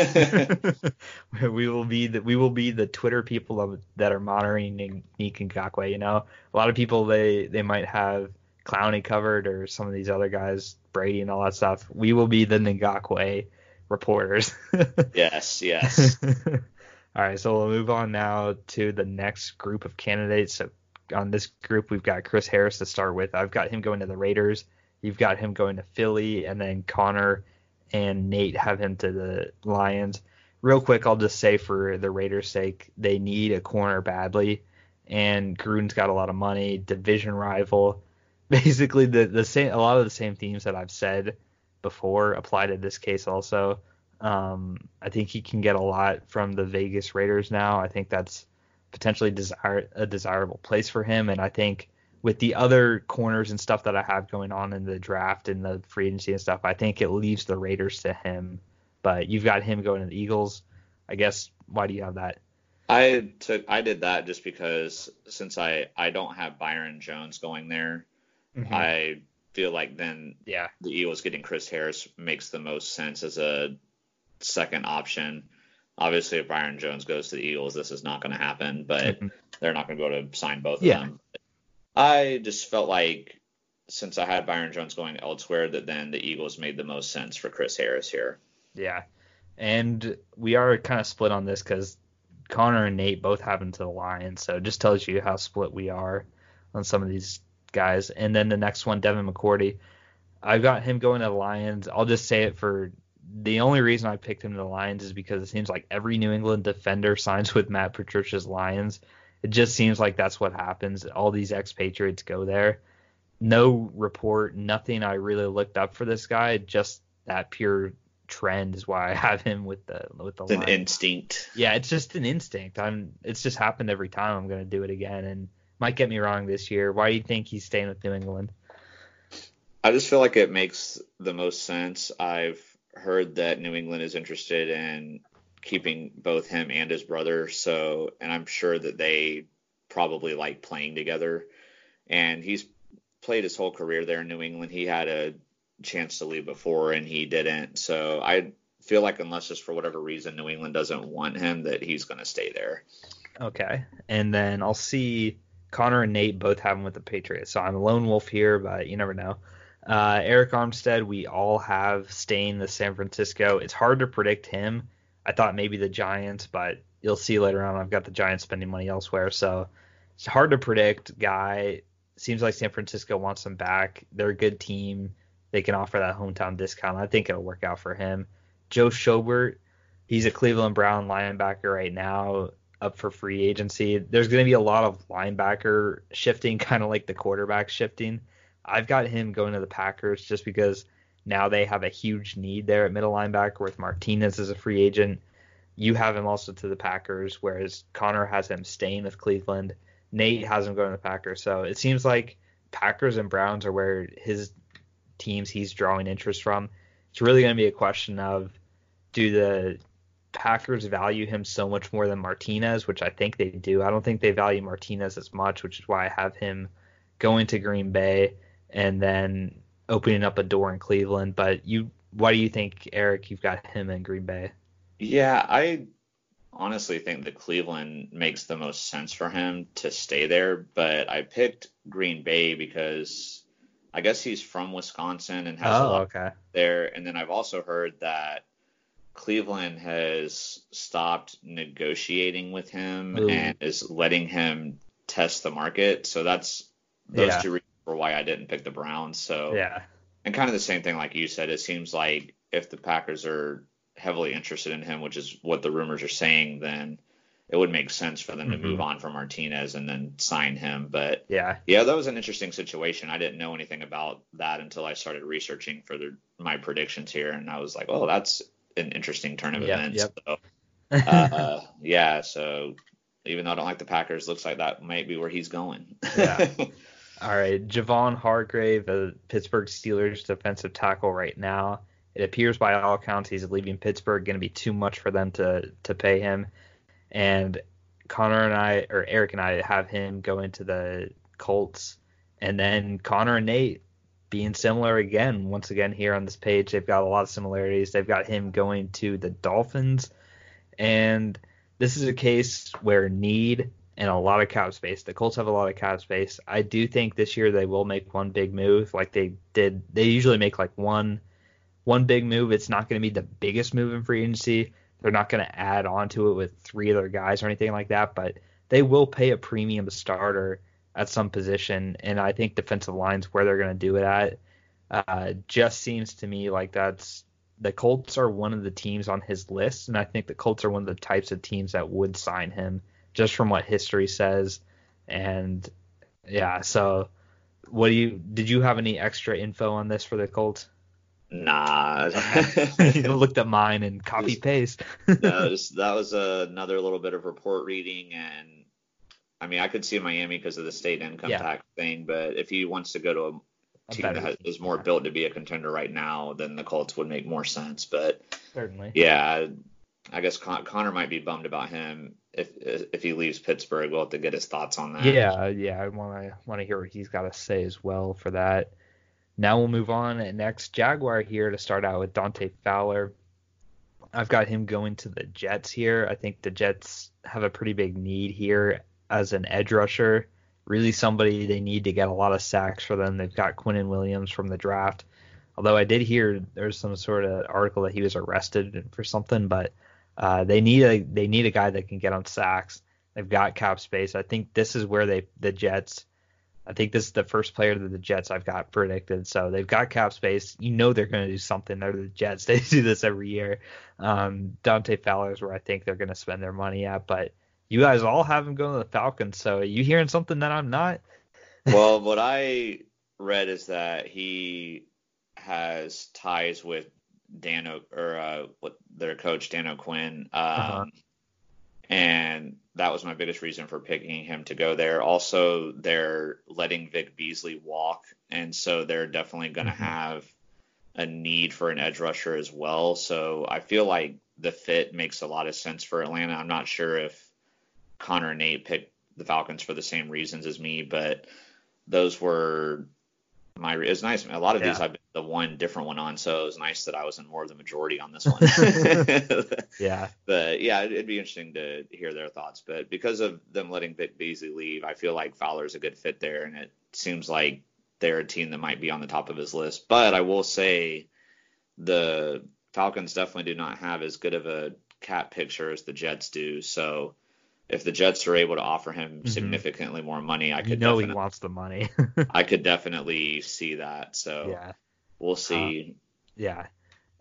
<laughs> we will be the we will be the Twitter people of, that are monitoring Nick Ngakoue. You know, a lot of people they they might have Clowney covered or some of these other guys, Brady and all that stuff. We will be the Ngakoue reporters. <laughs> yes, yes. all right, so we'll move on now to the next group of candidates. So on this group, we've got Chris Harris to start with. I've got him going to the Raiders. You've got him going to Philly, and then Connor and Nate have him to the Lions. Real quick, I'll just say for the Raiders' sake, they need a corner badly, and Gruden's got a lot of money, division rival. <laughs> Basically, the the same a lot of the same themes that I've said before apply to this case also. Um, I think he can get a lot from the Vegas Raiders now. I think that's potentially desire a desirable place for him. And I think with the other corners and stuff that I have going on in the draft and the free agency and stuff, I think it leaves the Raiders to him. But you've got him going to the Eagles. I guess why do you have that? I took I did that just because since I I don't have Byron Jones going there, mm-hmm. I feel like then yeah the Eagles getting Chris Harris makes the most sense as a second option. Obviously, if Byron Jones goes to the Eagles, this is not going to happen, but mm-hmm. they're not going to able to sign both of yeah. them. I just felt like since I had Byron Jones going elsewhere, that then the Eagles made the most sense for Chris Harris here. Yeah, and we are kind of split on this because Connor and Nate both him to the Lions, so it just tells you how split we are on some of these guys. And then the next one, Devin McCourty, I've got him going to the Lions. I'll just say it for the only reason I picked him to the Lions is because it seems like every New England defender signs with Matt Patricia's Lions. It just seems like that's what happens. All these expatriates go there. No report, nothing I really looked up for this guy. Just that pure trend is why <laughs> I have him with the with the. It's an instinct. Yeah, it's just an instinct. I'm. It's just happened every time. I'm gonna do it again, and might get me wrong this year. Why do you think he's staying with New England? I just feel like it makes the most sense. I've heard that New England is interested in keeping both him and his brother. So, and I'm sure that they probably like playing together. And he's played his whole career there in New England. He had a chance to leave before and he didn't. So I feel like unless just for whatever reason New England doesn't want him, that he's going to stay there. Okay. And then I'll see Connor and Nate both have him with the Patriots, so I'm a lone wolf here, but you never know. Uh, Arik Armstead, we all have staying the San Francisco. It's hard to predict him. I thought maybe the Giants, but you'll see later on. I've got the Giants spending money elsewhere, so it's hard to predict. Guy seems like San Francisco wants him back. They're a good team. They can offer that hometown discount. I think it'll work out for him. Joe Schobert, he's a Cleveland Brown linebacker right now, up for free agency. There's going to be a lot of linebacker shifting, <laughs> kind of like the quarterback shifting. I've got him going to the Packers just because now they have a huge need there at middle linebacker with Martinez as a free agent. You have him also to the Packers, whereas Connor has him staying with Cleveland. Nate has him going to the Packers. So it seems like Packers and Browns are where his teams he's drawing interest from. It's really going to be a question of do the Packers value him so much more than Martinez, which I think they do. I don't think they value Martinez as much, which is why I have him going to Green Bay and then opening up a door in Cleveland. But you, why do you think, Eric, you've got him in Green Bay? Yeah, I honestly think that Cleveland makes the most sense for him to stay there, but I picked Green Bay because I guess he's from Wisconsin and has oh, a lot okay. there. And then I've also heard that Cleveland has stopped negotiating with him Ooh. and is letting him test the market. So that's those Yeah. two reasons for why I didn't pick the Browns. So Yeah. and kind of the same thing like you said. It seems like if the Packers are heavily interested in him, which is what the rumors are saying, then it would make sense for them Mhm. to move on from Martinez and then sign him. But Yeah. yeah, that was an interesting situation. I didn't know anything about that until I started researching for the, my predictions here, and I was like, oh, that's an interesting turn of Yep, events. yep. So, <laughs> uh, yeah, so even though I don't like the Packers, looks like that might be where he's going. Yeah. <laughs> All right, Javon Hargrave, a Pittsburgh Steelers defensive tackle right now. It appears by all accounts he's leaving Pittsburgh, going to be too much for them to to pay him. And Connor and I, or Eric and I, have him go into the Colts, and then Connor and Nate being similar again. Once again, here on this page, they've got a lot of similarities. They've got him going to the Dolphins, and this is a case where need and a lot of cap space. The Colts have a lot of cap space. I do think this year they will make one big move, like they did. They usually make like one one big move. It's not going to be the biggest move in free agency. They're not going to add on to it with three other guys or anything like that, but they will pay a premium starter at some position, and I think defensive line's where they're going to do it at. Uh, just seems to me like that's the Colts are one of the teams on his list, and I think the Colts are one of the types of teams that would sign him just from what history says. And yeah, so what do you did you have any extra info on this for the Colts? nah. <laughs> <laughs> you looked at mine and copy paste. <laughs> no, just, that was another little bit of report reading, and I mean, I could see Miami because of the state income Yeah. tax thing, but if he wants to go to a A team that has, is more yeah. built to be a contender right now, then the Colts would make more sense. But Certainly. yeah, I guess Con- Connor might be bummed about him if if he leaves Pittsburgh. We'll have to get his thoughts on that. Yeah, yeah, I want to want to hear what he's got to say as well for that. Now we'll move on. Next, Jaguar here to start out with Dante Fowler. I've got him going to the Jets here. I think the Jets have a pretty big need here as an edge rusher. Really, somebody they need to get a lot of sacks for them. They've got Quinnen Williams from the draft. Although I did hear there's some sort of article that he was arrested for something, but uh, they need a they need a guy that can get on sacks. They've got cap space. I think this is where they the Jets. I think this is the first player that the Jets I've got predicted. So they've got cap space. You know they're going to do something. They're the Jets. <laughs> They do this every year. Um, Dante Fowler is where I think they're going to spend their money at. But you guys all have him going to the Falcons. So are you hearing something that I'm not? <laughs> well, what I read is that he has ties with Dan o- or uh, what their coach Dan O'Quinn, um, Uh-huh. and that was my biggest reason for picking him to go there. Also, they're letting Vic Beasley walk, and so they're definitely going to Mhm. have a need for an edge rusher as well. So I feel like the fit makes a lot of sense for Atlanta. I'm not sure if Connor and Nate picked the Falcons for the same reasons as me, but those were my. It's nice. A lot of these I've been the one different one on, so it was nice that I was in more of the majority on this <laughs> one. <laughs> yeah. But yeah, it'd be interesting to hear their thoughts. But because of them letting Vic Beasley leave, I feel like Fowler's a good fit there, and it seems like they're a team that might be on the top of his list. But I will say the Falcons definitely do not have as good of a cap picture as the Jets do. So if the Jets are able to offer him mm-hmm. significantly more money, I could you know he wants the money. <laughs> I could definitely see that. So yeah, we'll see. Uh, yeah.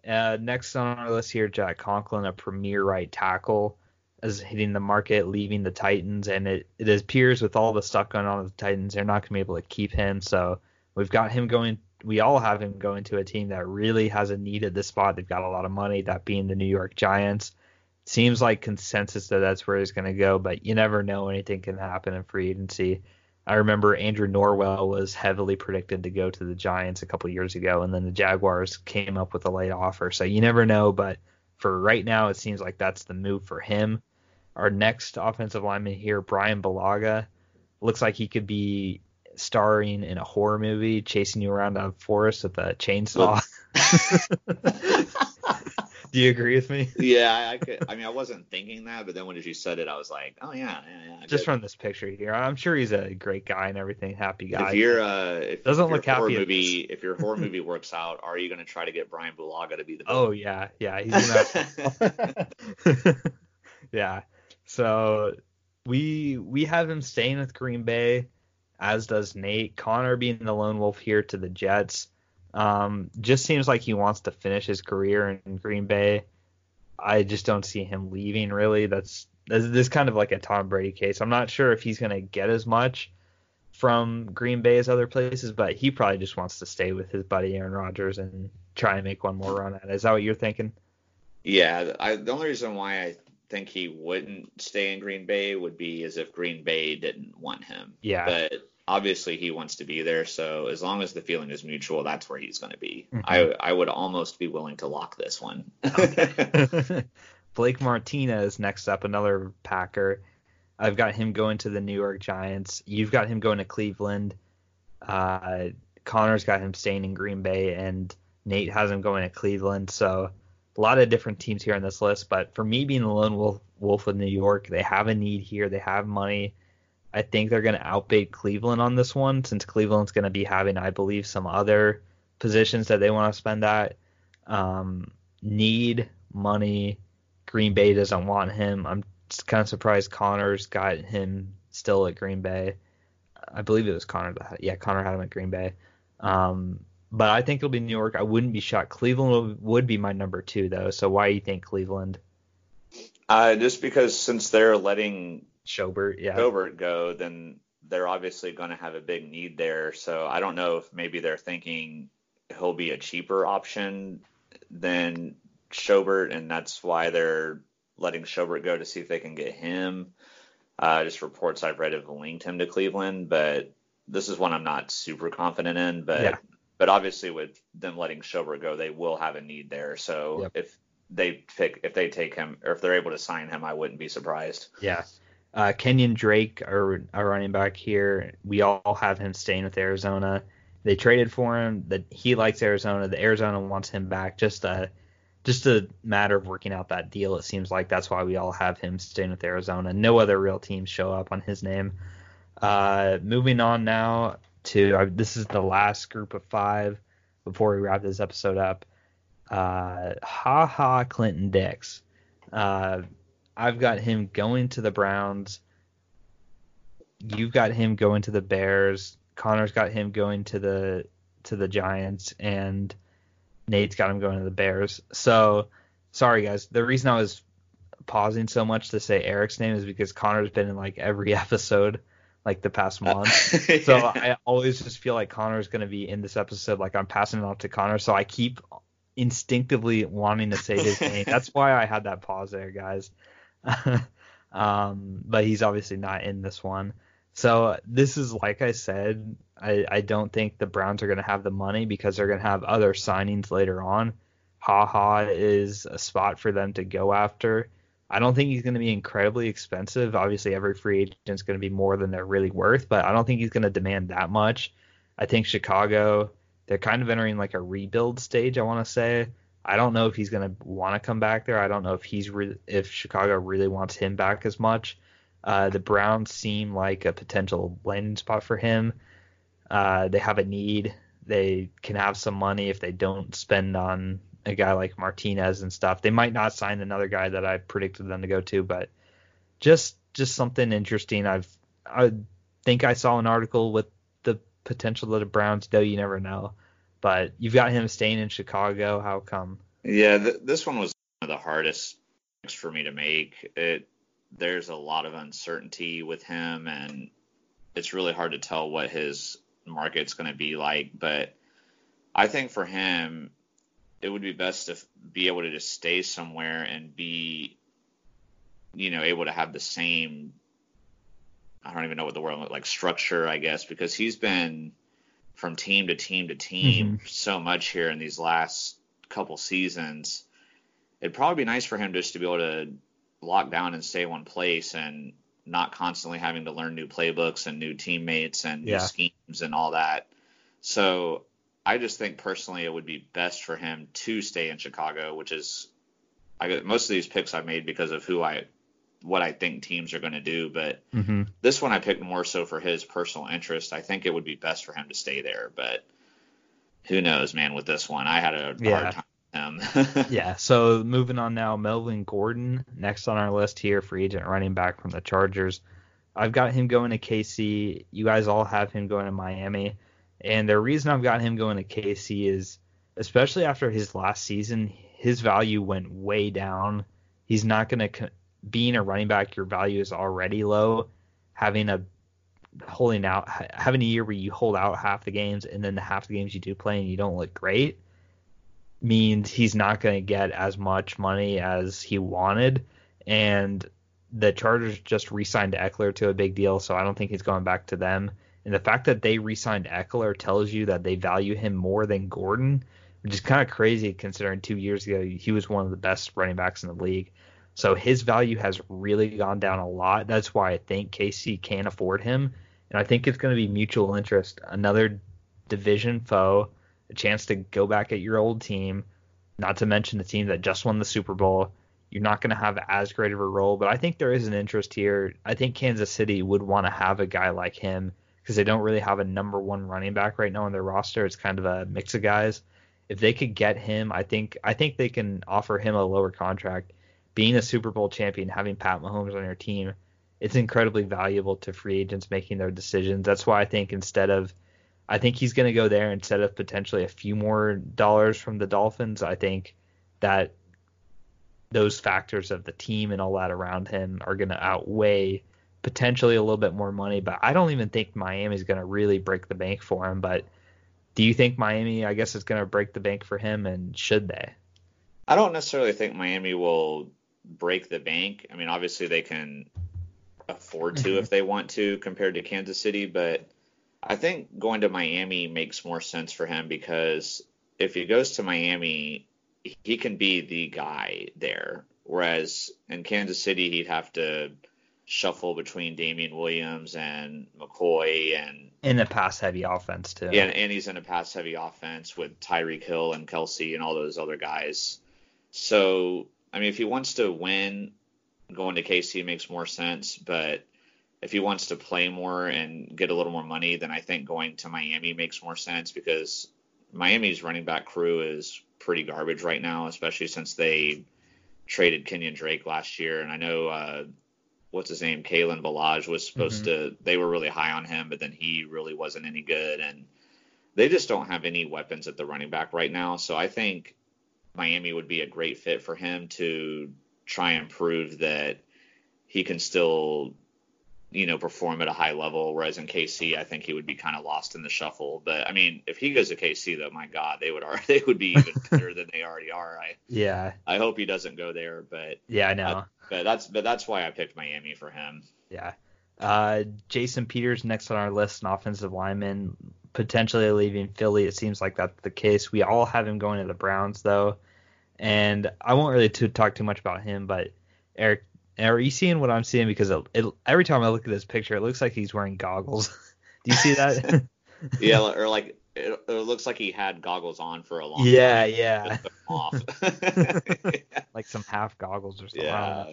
Uh, next on our list here, Jack Conklin, a premier right tackle, is hitting the market, leaving the Titans, and it, it appears with all the stuff going on with the Titans, they're not going to be able to keep him. So we've got him going. We all have him going to a team that really has a need at this spot. They've got a lot of money, that being the New York Giants seems like consensus that that's where he's going to go, but you never know. Anything can happen in free agency. I remember Andrew Norwell was heavily predicted to go to the Giants a couple years ago, and then the Jaguars came up with a late offer. So you never know, but for right now, it seems like that's the move for him. Our next offensive lineman here, Bryan Bulaga, looks like he could be starring in a horror movie, chasing you around a forest with a chainsaw. <laughs> <laughs> Do you agree with me? <laughs> Yeah, I, I, could. I mean, I wasn't thinking that, but then when you said it, I was like, oh yeah, yeah, yeah. Just from this picture here, I'm sure he's a great guy and everything, happy guy. If you're, uh, if doesn't if look happy. Movie, if your horror <laughs> movie works out, are you going to try to get Bryan Bulaga to be the? Oh yeah, yeah, he's gonna. <laughs> yeah. So we we have him staying with Green Bay, as does Nate. Connor being the lone wolf here to the Jets. Um, just seems like he wants to finish his career in Green Bay. I just don't see him leaving really. That's this is kind of like a Tom Brady case. I'm not sure if he's going to get as much from Green Bay as other places, but he probably just wants to stay with his buddy Aaron Rodgers and try and make one more run at it. Is that what you're thinking? Yeah, I, the only reason why I think he wouldn't stay in Green Bay would be as if Green Bay didn't want him. Yeah. But obviously he wants to be there. So as long as the feeling is mutual, that's where he's going to be. Mm-hmm. I I would almost be willing to lock this one. <laughs> Blake Martinez next up, another Packer. I've got him going to the New York Giants. You've got him going to Cleveland. Uh, Connor's got him staying in Green Bay, and Nate has him going to Cleveland. So a lot of different teams here on this list. But for me being the lone wolf, wolf of New York, they have a need here. They have money. I think they're going to outbid Cleveland on this one since Cleveland's going to be having, I believe, some other positions that they want to spend at. Um, need money. Green Bay doesn't want him. I'm kind of surprised Connor's got him still at Green Bay. I believe it was Connor that yeah Connor had him at Green Bay. Um, but I think it'll be New York. I wouldn't be shocked. Cleveland would be my number two though. So why do you think Cleveland? Uh, just because since they're letting Schobert, yeah. Schobert go, then they're obviously going to have a big need there. So I don't know if maybe they're thinking he'll be a cheaper option than Schobert, and that's why they're letting Schobert go to see if they can get him. Uh, just reports I've read have linked him to Cleveland, but this is one I'm not super confident in. But yeah. but obviously with them letting Schobert go, they will have a need there. So yep. if they pick if they take him or if they're able to sign him, I wouldn't be surprised. Yeah. Uh, Kenyon Drake, our, our running back here, we all have him staying with Arizona. They traded for him. That he likes Arizona. The Arizona wants him back. Just a just a matter of working out that deal. It seems like that's why we all have him staying with Arizona. No other real teams show up on his name. Uh, moving on now to uh, this is the last group of five before we wrap this episode up. Uh, ha ha, Clinton Dix. Uh, I've got him going to the Browns. You've got him going to the Bears. Connor's got him going to the to the Giants, and Nate's got him going to the Bears. So sorry guys. The reason I was pausing so much to say Eric's name is because Connor's been in like every <laughs> episode like the past uh, month. <laughs> so I always just feel like Connor's gonna be in this episode. Like I'm passing it off to Connor. So I keep instinctively wanting to say his name. <laughs> That's why I had that pause there, guys. <laughs> um, but he's obviously not in this one. So this is like I said, I, I don't think the Browns are going to have the money because they're going to have other signings later on. Ha ha is a spot for them to go after. I don't think he's going to be incredibly expensive. Obviously, every free agent is going to be more than they're really worth, but I don't think he's going to demand that much. I think Chicago, they're kind of entering like a rebuild stage. I want to say. I don't know if he's going to want to come back there. I don't know if he's re- if Chicago really wants him back as much. Uh, the Browns seem like a potential landing spot for him. Uh, they have a need. They can have some money if they don't spend on a guy like Martinez and stuff. They might not sign another guy that I predicted them to go to, but just just something interesting. I've I think I saw an article with the potential that the Browns do. You never know, but you've got him staying in Chicago. How come? Yeah, th- this one was one of the hardest for me to make. It there's a lot of uncertainty with him, and it's really hard to tell what his market's going to be like. But I think for him, it would be best to be able to just stay somewhere and be, you know, able to have the same. I don't even know what the word like structure, I guess, because he's been from team to team to team mm-hmm. so much here in these last couple seasons. It'd probably be nice for him just to be able to lock down and stay one place and not constantly having to learn new playbooks and new teammates and yeah. new schemes and all that. So I just think personally it would be best for him to stay in Chicago, which is I got most of these picks I made because of who I what I think teams are going to do, but mm-hmm. this one I picked more so for his personal interest. I think it would be best for him to stay there, but who knows, man? With this one, I had a yeah. hard time. <laughs> yeah. So moving on now, Melvin Gordon next on our list here, free agent running back from the Chargers. I've got him going to KC. You guys all have him going to Miami. And the reason I've got him going to KC is, especially after his last season, his value went way down. He's not going to, being a running back, your value is already low. Having a, holding out, having a year where you hold out half the games and then the half the games you do play and you don't look great means he's not going to get as much money as he wanted. And the Chargers just re signed Ekeler to a big deal, so I don't think he's going back to them. And the fact that they re-signed Ekeler tells you that they value him more than Gordon, which is kind of crazy considering two years ago he was one of the best running backs in the league. So his value has really gone down a lot. That's why I think KC can't afford him. And I think it's going to be mutual interest. Another division foe, a chance to go back at your old team, not to mention the team that just won the Super Bowl. You're not going to have as great of a role, but I think there is an interest here. I think Kansas City would want to have a guy like him because they don't really have a number one running back right now on their roster. It's kind of a mix of guys. If they could get him, I think I think they can offer him a lower contract. Being a Super Bowl champion, having Pat Mahomes on your team, it's incredibly valuable to free agents making their decisions. That's why I think instead of I think he's going to go there instead of potentially a few more dollars from the Dolphins. I think that those factors of the team and all that around him are going to outweigh potentially a little bit more money, but I don't even think Miami's going to really break the bank for him. But do you think Miami, I guess, is going to break the bank for him, and should they? I don't necessarily think Miami will break the bank. I mean, obviously they can afford to mm-hmm. if they want to compared to Kansas City, but I think going to Miami makes more sense for him because if he goes to Miami, he can be the guy there. Whereas in Kansas City, he'd have to shuffle between Damien Williams and McCoy and in a pass heavy offense too. Yeah, and he's in a pass heavy offense with Tyreek Hill and Kelce and all those other guys. So I mean, if he wants to win, going to KC makes more sense. But if he wants to play more and get a little more money, then I think going to Miami makes more sense because Miami's running back crew is pretty garbage right now, especially since they traded Kenyon Drake last year. And I know uh, what's his name, Kalen Ballage was supposed mm-hmm. to. They were really high on him, but then he really wasn't any good, and they just don't have any weapons at the running back right now. So I think Miami would be a great fit for him to try and prove that he can still you know, perform at a high level. Whereas in KC, I think he would be kind of lost in the shuffle. But I mean, if he goes to KC, though, my God, they would already, <laughs> they would be even better than they already are. I yeah. I hope he doesn't go there, but yeah, I know. Uh, but that's but that's why I picked Miami for him. Yeah. Uh, Jason Peters next on our list, an offensive lineman, potentially leaving Philly. It seems like that's the case. We all have him going to the Browns though, and I won't really to talk too much about him, but Eric, are you seeing what I'm seeing? Because it, it, every time I look at this picture, it looks like he's wearing goggles. <laughs> Do you see that? <laughs> yeah, <laughs> or like it, it looks like he had goggles on for a long Yeah, time. yeah. 'em like some half goggles or something. yeah.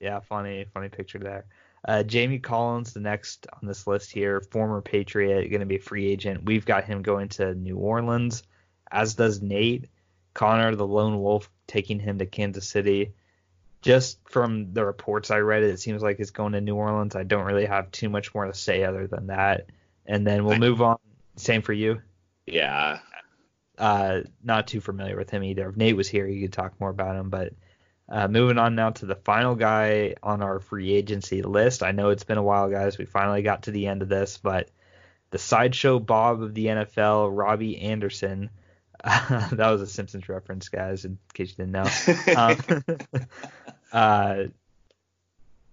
Yeah, funny, funny picture there. Uh, Jamie Collins, the next on this list here, former Patriot, going to be a free agent. We've got him going to New Orleans, as does Nate. Connor, the lone wolf, taking him to Kansas City. Just from the reports I read, it seems like it's going to New Orleans. I don't really have too much more to say other than that. And then we'll move on. Same for you. Yeah. Uh, not too familiar with him either. If Nate was here, he could talk more about him. But uh, moving on now to the final guy on our free agency list. I know it's been a while, guys. We finally got to the end of this, but the sideshow Bob of the NFL, Robby Anderson. <laughs> that was a Simpsons reference, guys, in case you didn't know. <laughs> Um, <laughs> uh,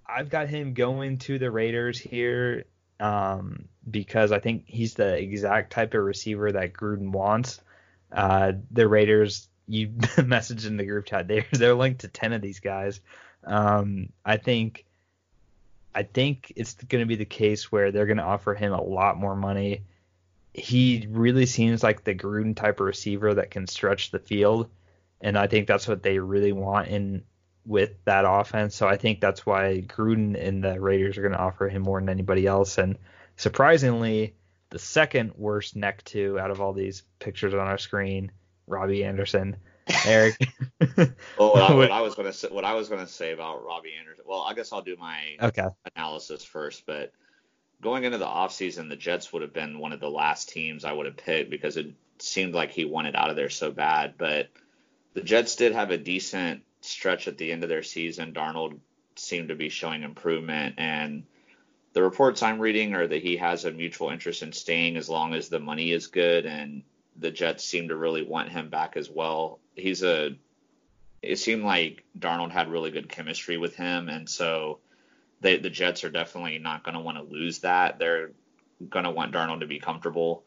I've got him going to the Raiders here um, because I think he's the exact type of receiver that Gruden wants. Uh, the Raiders, you <laughs> messaged in the group chat, they're they're linked to ten of these guys. Um, I think, I think it's going to be the case where they're going to offer him a lot more money. He really seems like the Gruden type of receiver that can stretch the field, and I think that's what they really want in with that offense. So I think that's why Gruden and the Raiders are going to offer him more than anybody else. And surprisingly, the second worst neck two out of all these pictures on our screen, Robby Anderson. <laughs> Eric. <laughs> Well, what I, what I was gonna say, what I was gonna say about Robby Anderson. Well, I guess I'll do my okay. analysis first, but going into the offseason, the Jets would have been one of the last teams I would have picked because it seemed like he wanted out of there so bad. But the Jets did have a decent stretch at the end of their season. Darnold seemed to be showing improvement, and the reports I'm reading are that he has a mutual interest in staying as long as the money is good, and the Jets seem to really want him back as well. He's a it seemed like Darnold had really good chemistry with him, and so they, the Jets are definitely not going to want to lose that. They're going to want Darnold to be comfortable.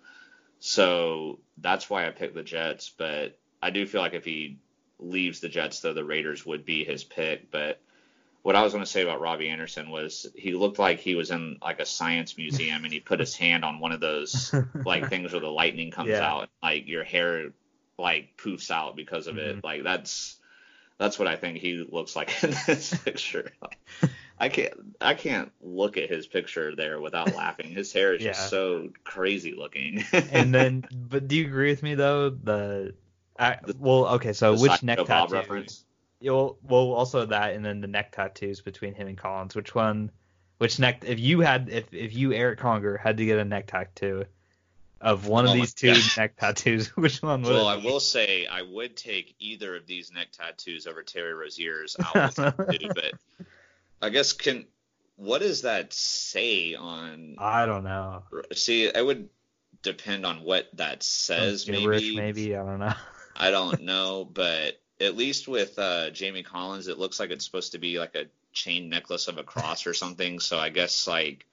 So that's why I picked the Jets. But I do feel like if he leaves the Jets, though, the Raiders would be his pick. But what I was going to say about Robby Anderson was he looked like he was in like a science museum and he put his hand on one of those <laughs> like things where the lightning comes Yeah. out, like your hair like poofs out because of it. Mm-hmm. Like that's that's what I think he looks like <laughs> in this picture. I can't I can't look at his picture there without laughing. His hair is Yeah. just so crazy looking. <laughs> and then, but do you agree with me though? The, I, well, okay. So The which neck tattoo? reference. Well, also that, and then the neck tattoos between him and Collins. Which one? Which neck? If you had, if if you Eric Conger had to get a neck tattoo of one of Oh these <laughs> two neck tattoos, <laughs> which one would? Well, I will say I would take either of these neck tattoos over Terry Rozier's owl tattoo, but I guess can what does that say on <laughs> I don't know. see it would depend on what that says maybe. maybe I don't know. I don't know, but at least with uh, Jamie Collins, it looks like it's supposed to be like a chain necklace of a cross or something. So I guess like,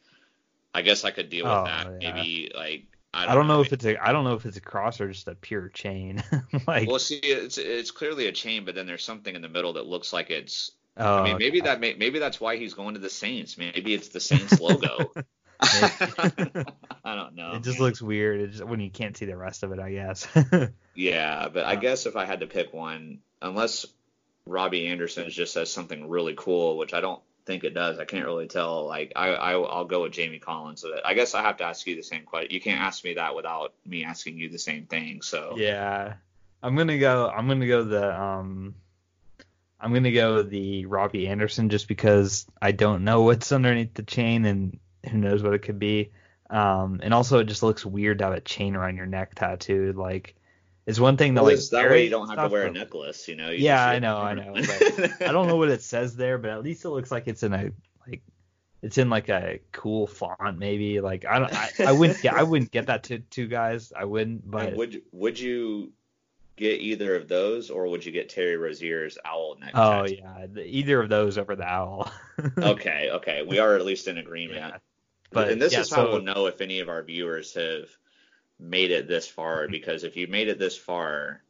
I guess I could deal with Oh, that. yeah. Maybe like I I don't, don't know if it's a I don't know if it's a cross or just a pure chain. <laughs> like Well, see, it's it's clearly a chain, but then there's something in the middle that looks like it's. oh, I mean, maybe okay. that may, maybe that's why he's going to the Saints. Maybe it's the Saints logo. <laughs> <laughs> <laughs> I don't know. it just looks weird. It just, when you can't see the rest of it, I guess. <laughs> Yeah, but I guess if I had to pick one, unless Robby Anderson just says something really cool, which I don't think it does, I can't really tell. Like I, I I'll go with Jamie Collins. So I guess I have to ask you the same question. You can't ask me that without me asking you the same thing. So yeah, I'm gonna go. I'm gonna go the um. I'm gonna go the Robby Anderson just because I don't know what's underneath the chain and who knows what it could be. Um, and also it just looks weird to have a chain around your neck tattooed. Like, it's one thing to Well, like that way you don't have to wear a necklace. You know. You Yeah, I know, I know. <laughs> I don't know what it says there, but at least it looks like it's in a like it's in like a cool font maybe. Like I don't I, I wouldn't get I wouldn't get that to two guys. I wouldn't, <laughs> but And would would you get either of those, or would you get Terry Rozier's owl neck? oh tattoo? yeah, the, either of those over the owl. <laughs> Okay, okay, we are at least in agreement. Yeah. But, and this yeah, is how so- we'll know if any of our viewers have made it this far. Because if you made it this far,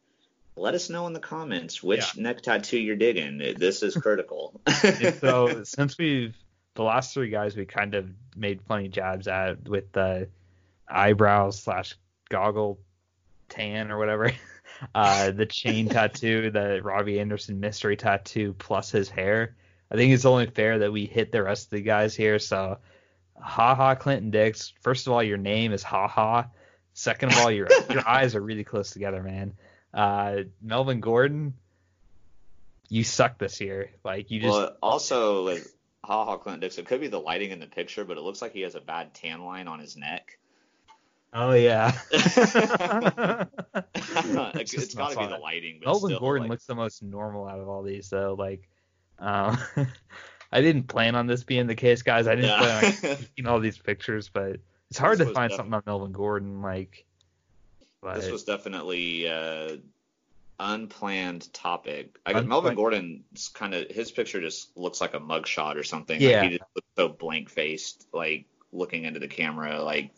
let us know in the comments which neck tattoo you're digging. This is critical. <laughs> So since we've the last three guys we kind of made funny jabs at with the eyebrows slash goggle tan or whatever. <laughs> Uh, the chain <laughs> tattoo, the Robby Anderson mystery tattoo, plus his hair. I think it's only fair that we hit the rest of the guys here. So, ha ha, Clinton Dix. First of all, your name is ha ha. Second of all, your <laughs> your eyes are really close together, man. Uh, Melvin Gordon, you suck this year. Like you just. Well, also like ha ha Clinton Dix, it could be the lighting in the picture, but it looks like he has a bad tan line on his neck. Oh yeah. <laughs> <laughs> it's, it's got to be the lighting. Melvin still, Gordon like, looks the most normal out of all these, though. Like, um, I didn't plan on this being the case, guys. I didn't Yeah. plan on taking <laughs> all these pictures, but it's hard This to find def- something on Melvin Gordon. Like, but This was definitely uh, unplanned topic. I, Unplanned. Melvin Gordon's kind of his picture just looks like a mugshot or something. Yeah. Like he just looks so blank faced, like looking into the camera. Like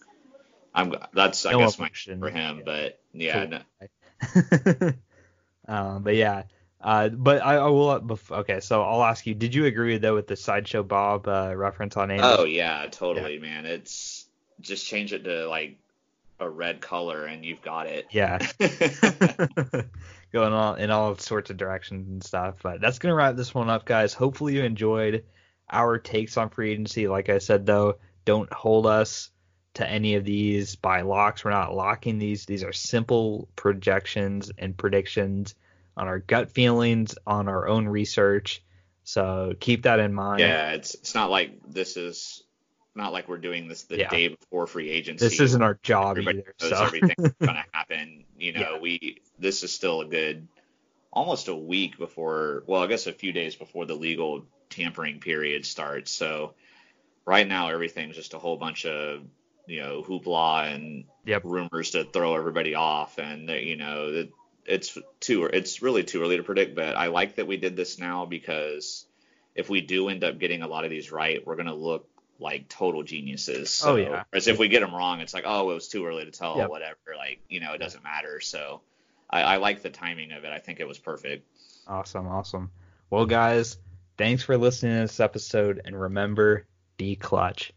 I'm that's I No guess my emotion. for him, Yeah. but yeah, Cool. no, <laughs> um, but yeah. Uh, but I, I will. Okay, so I'll ask you. Did you agree though with the sideshow Bob uh, reference on Amos? oh yeah, totally, man. It's just change it to like a red color and you've got it. Yeah. <laughs> <laughs> going all in all sorts of directions and stuff. But that's gonna wrap this one up, guys. Hopefully you enjoyed our takes on free agency. Like I said though, don't hold us to any of these by locks. We're not locking these. These are simple projections and predictions on our gut feelings, on our own research. So keep that in mind. yeah, it's it's not like this is not like we're doing this the Yeah. day before free agency. This isn't our job everybody either. knows So everything's <laughs> gonna happen. You know, Yeah. we this is still a good almost a week before well, I guess a few days before the legal tampering period starts. So right now everything's just a whole bunch of you know hoopla and Yep. rumors to throw everybody off and you know it, it's too it's really too early to predict but i like that we did this now because if we do end up getting a lot of these right we're going to look like total geniuses oh, so, Oh, yeah. whereas if we get them wrong it's like oh it was too early to tell Yep. whatever like you know it doesn't matter so I, I like the timing of it i think it was perfect Awesome, awesome. Well, guys, thanks for listening to this episode, and remember, be clutch.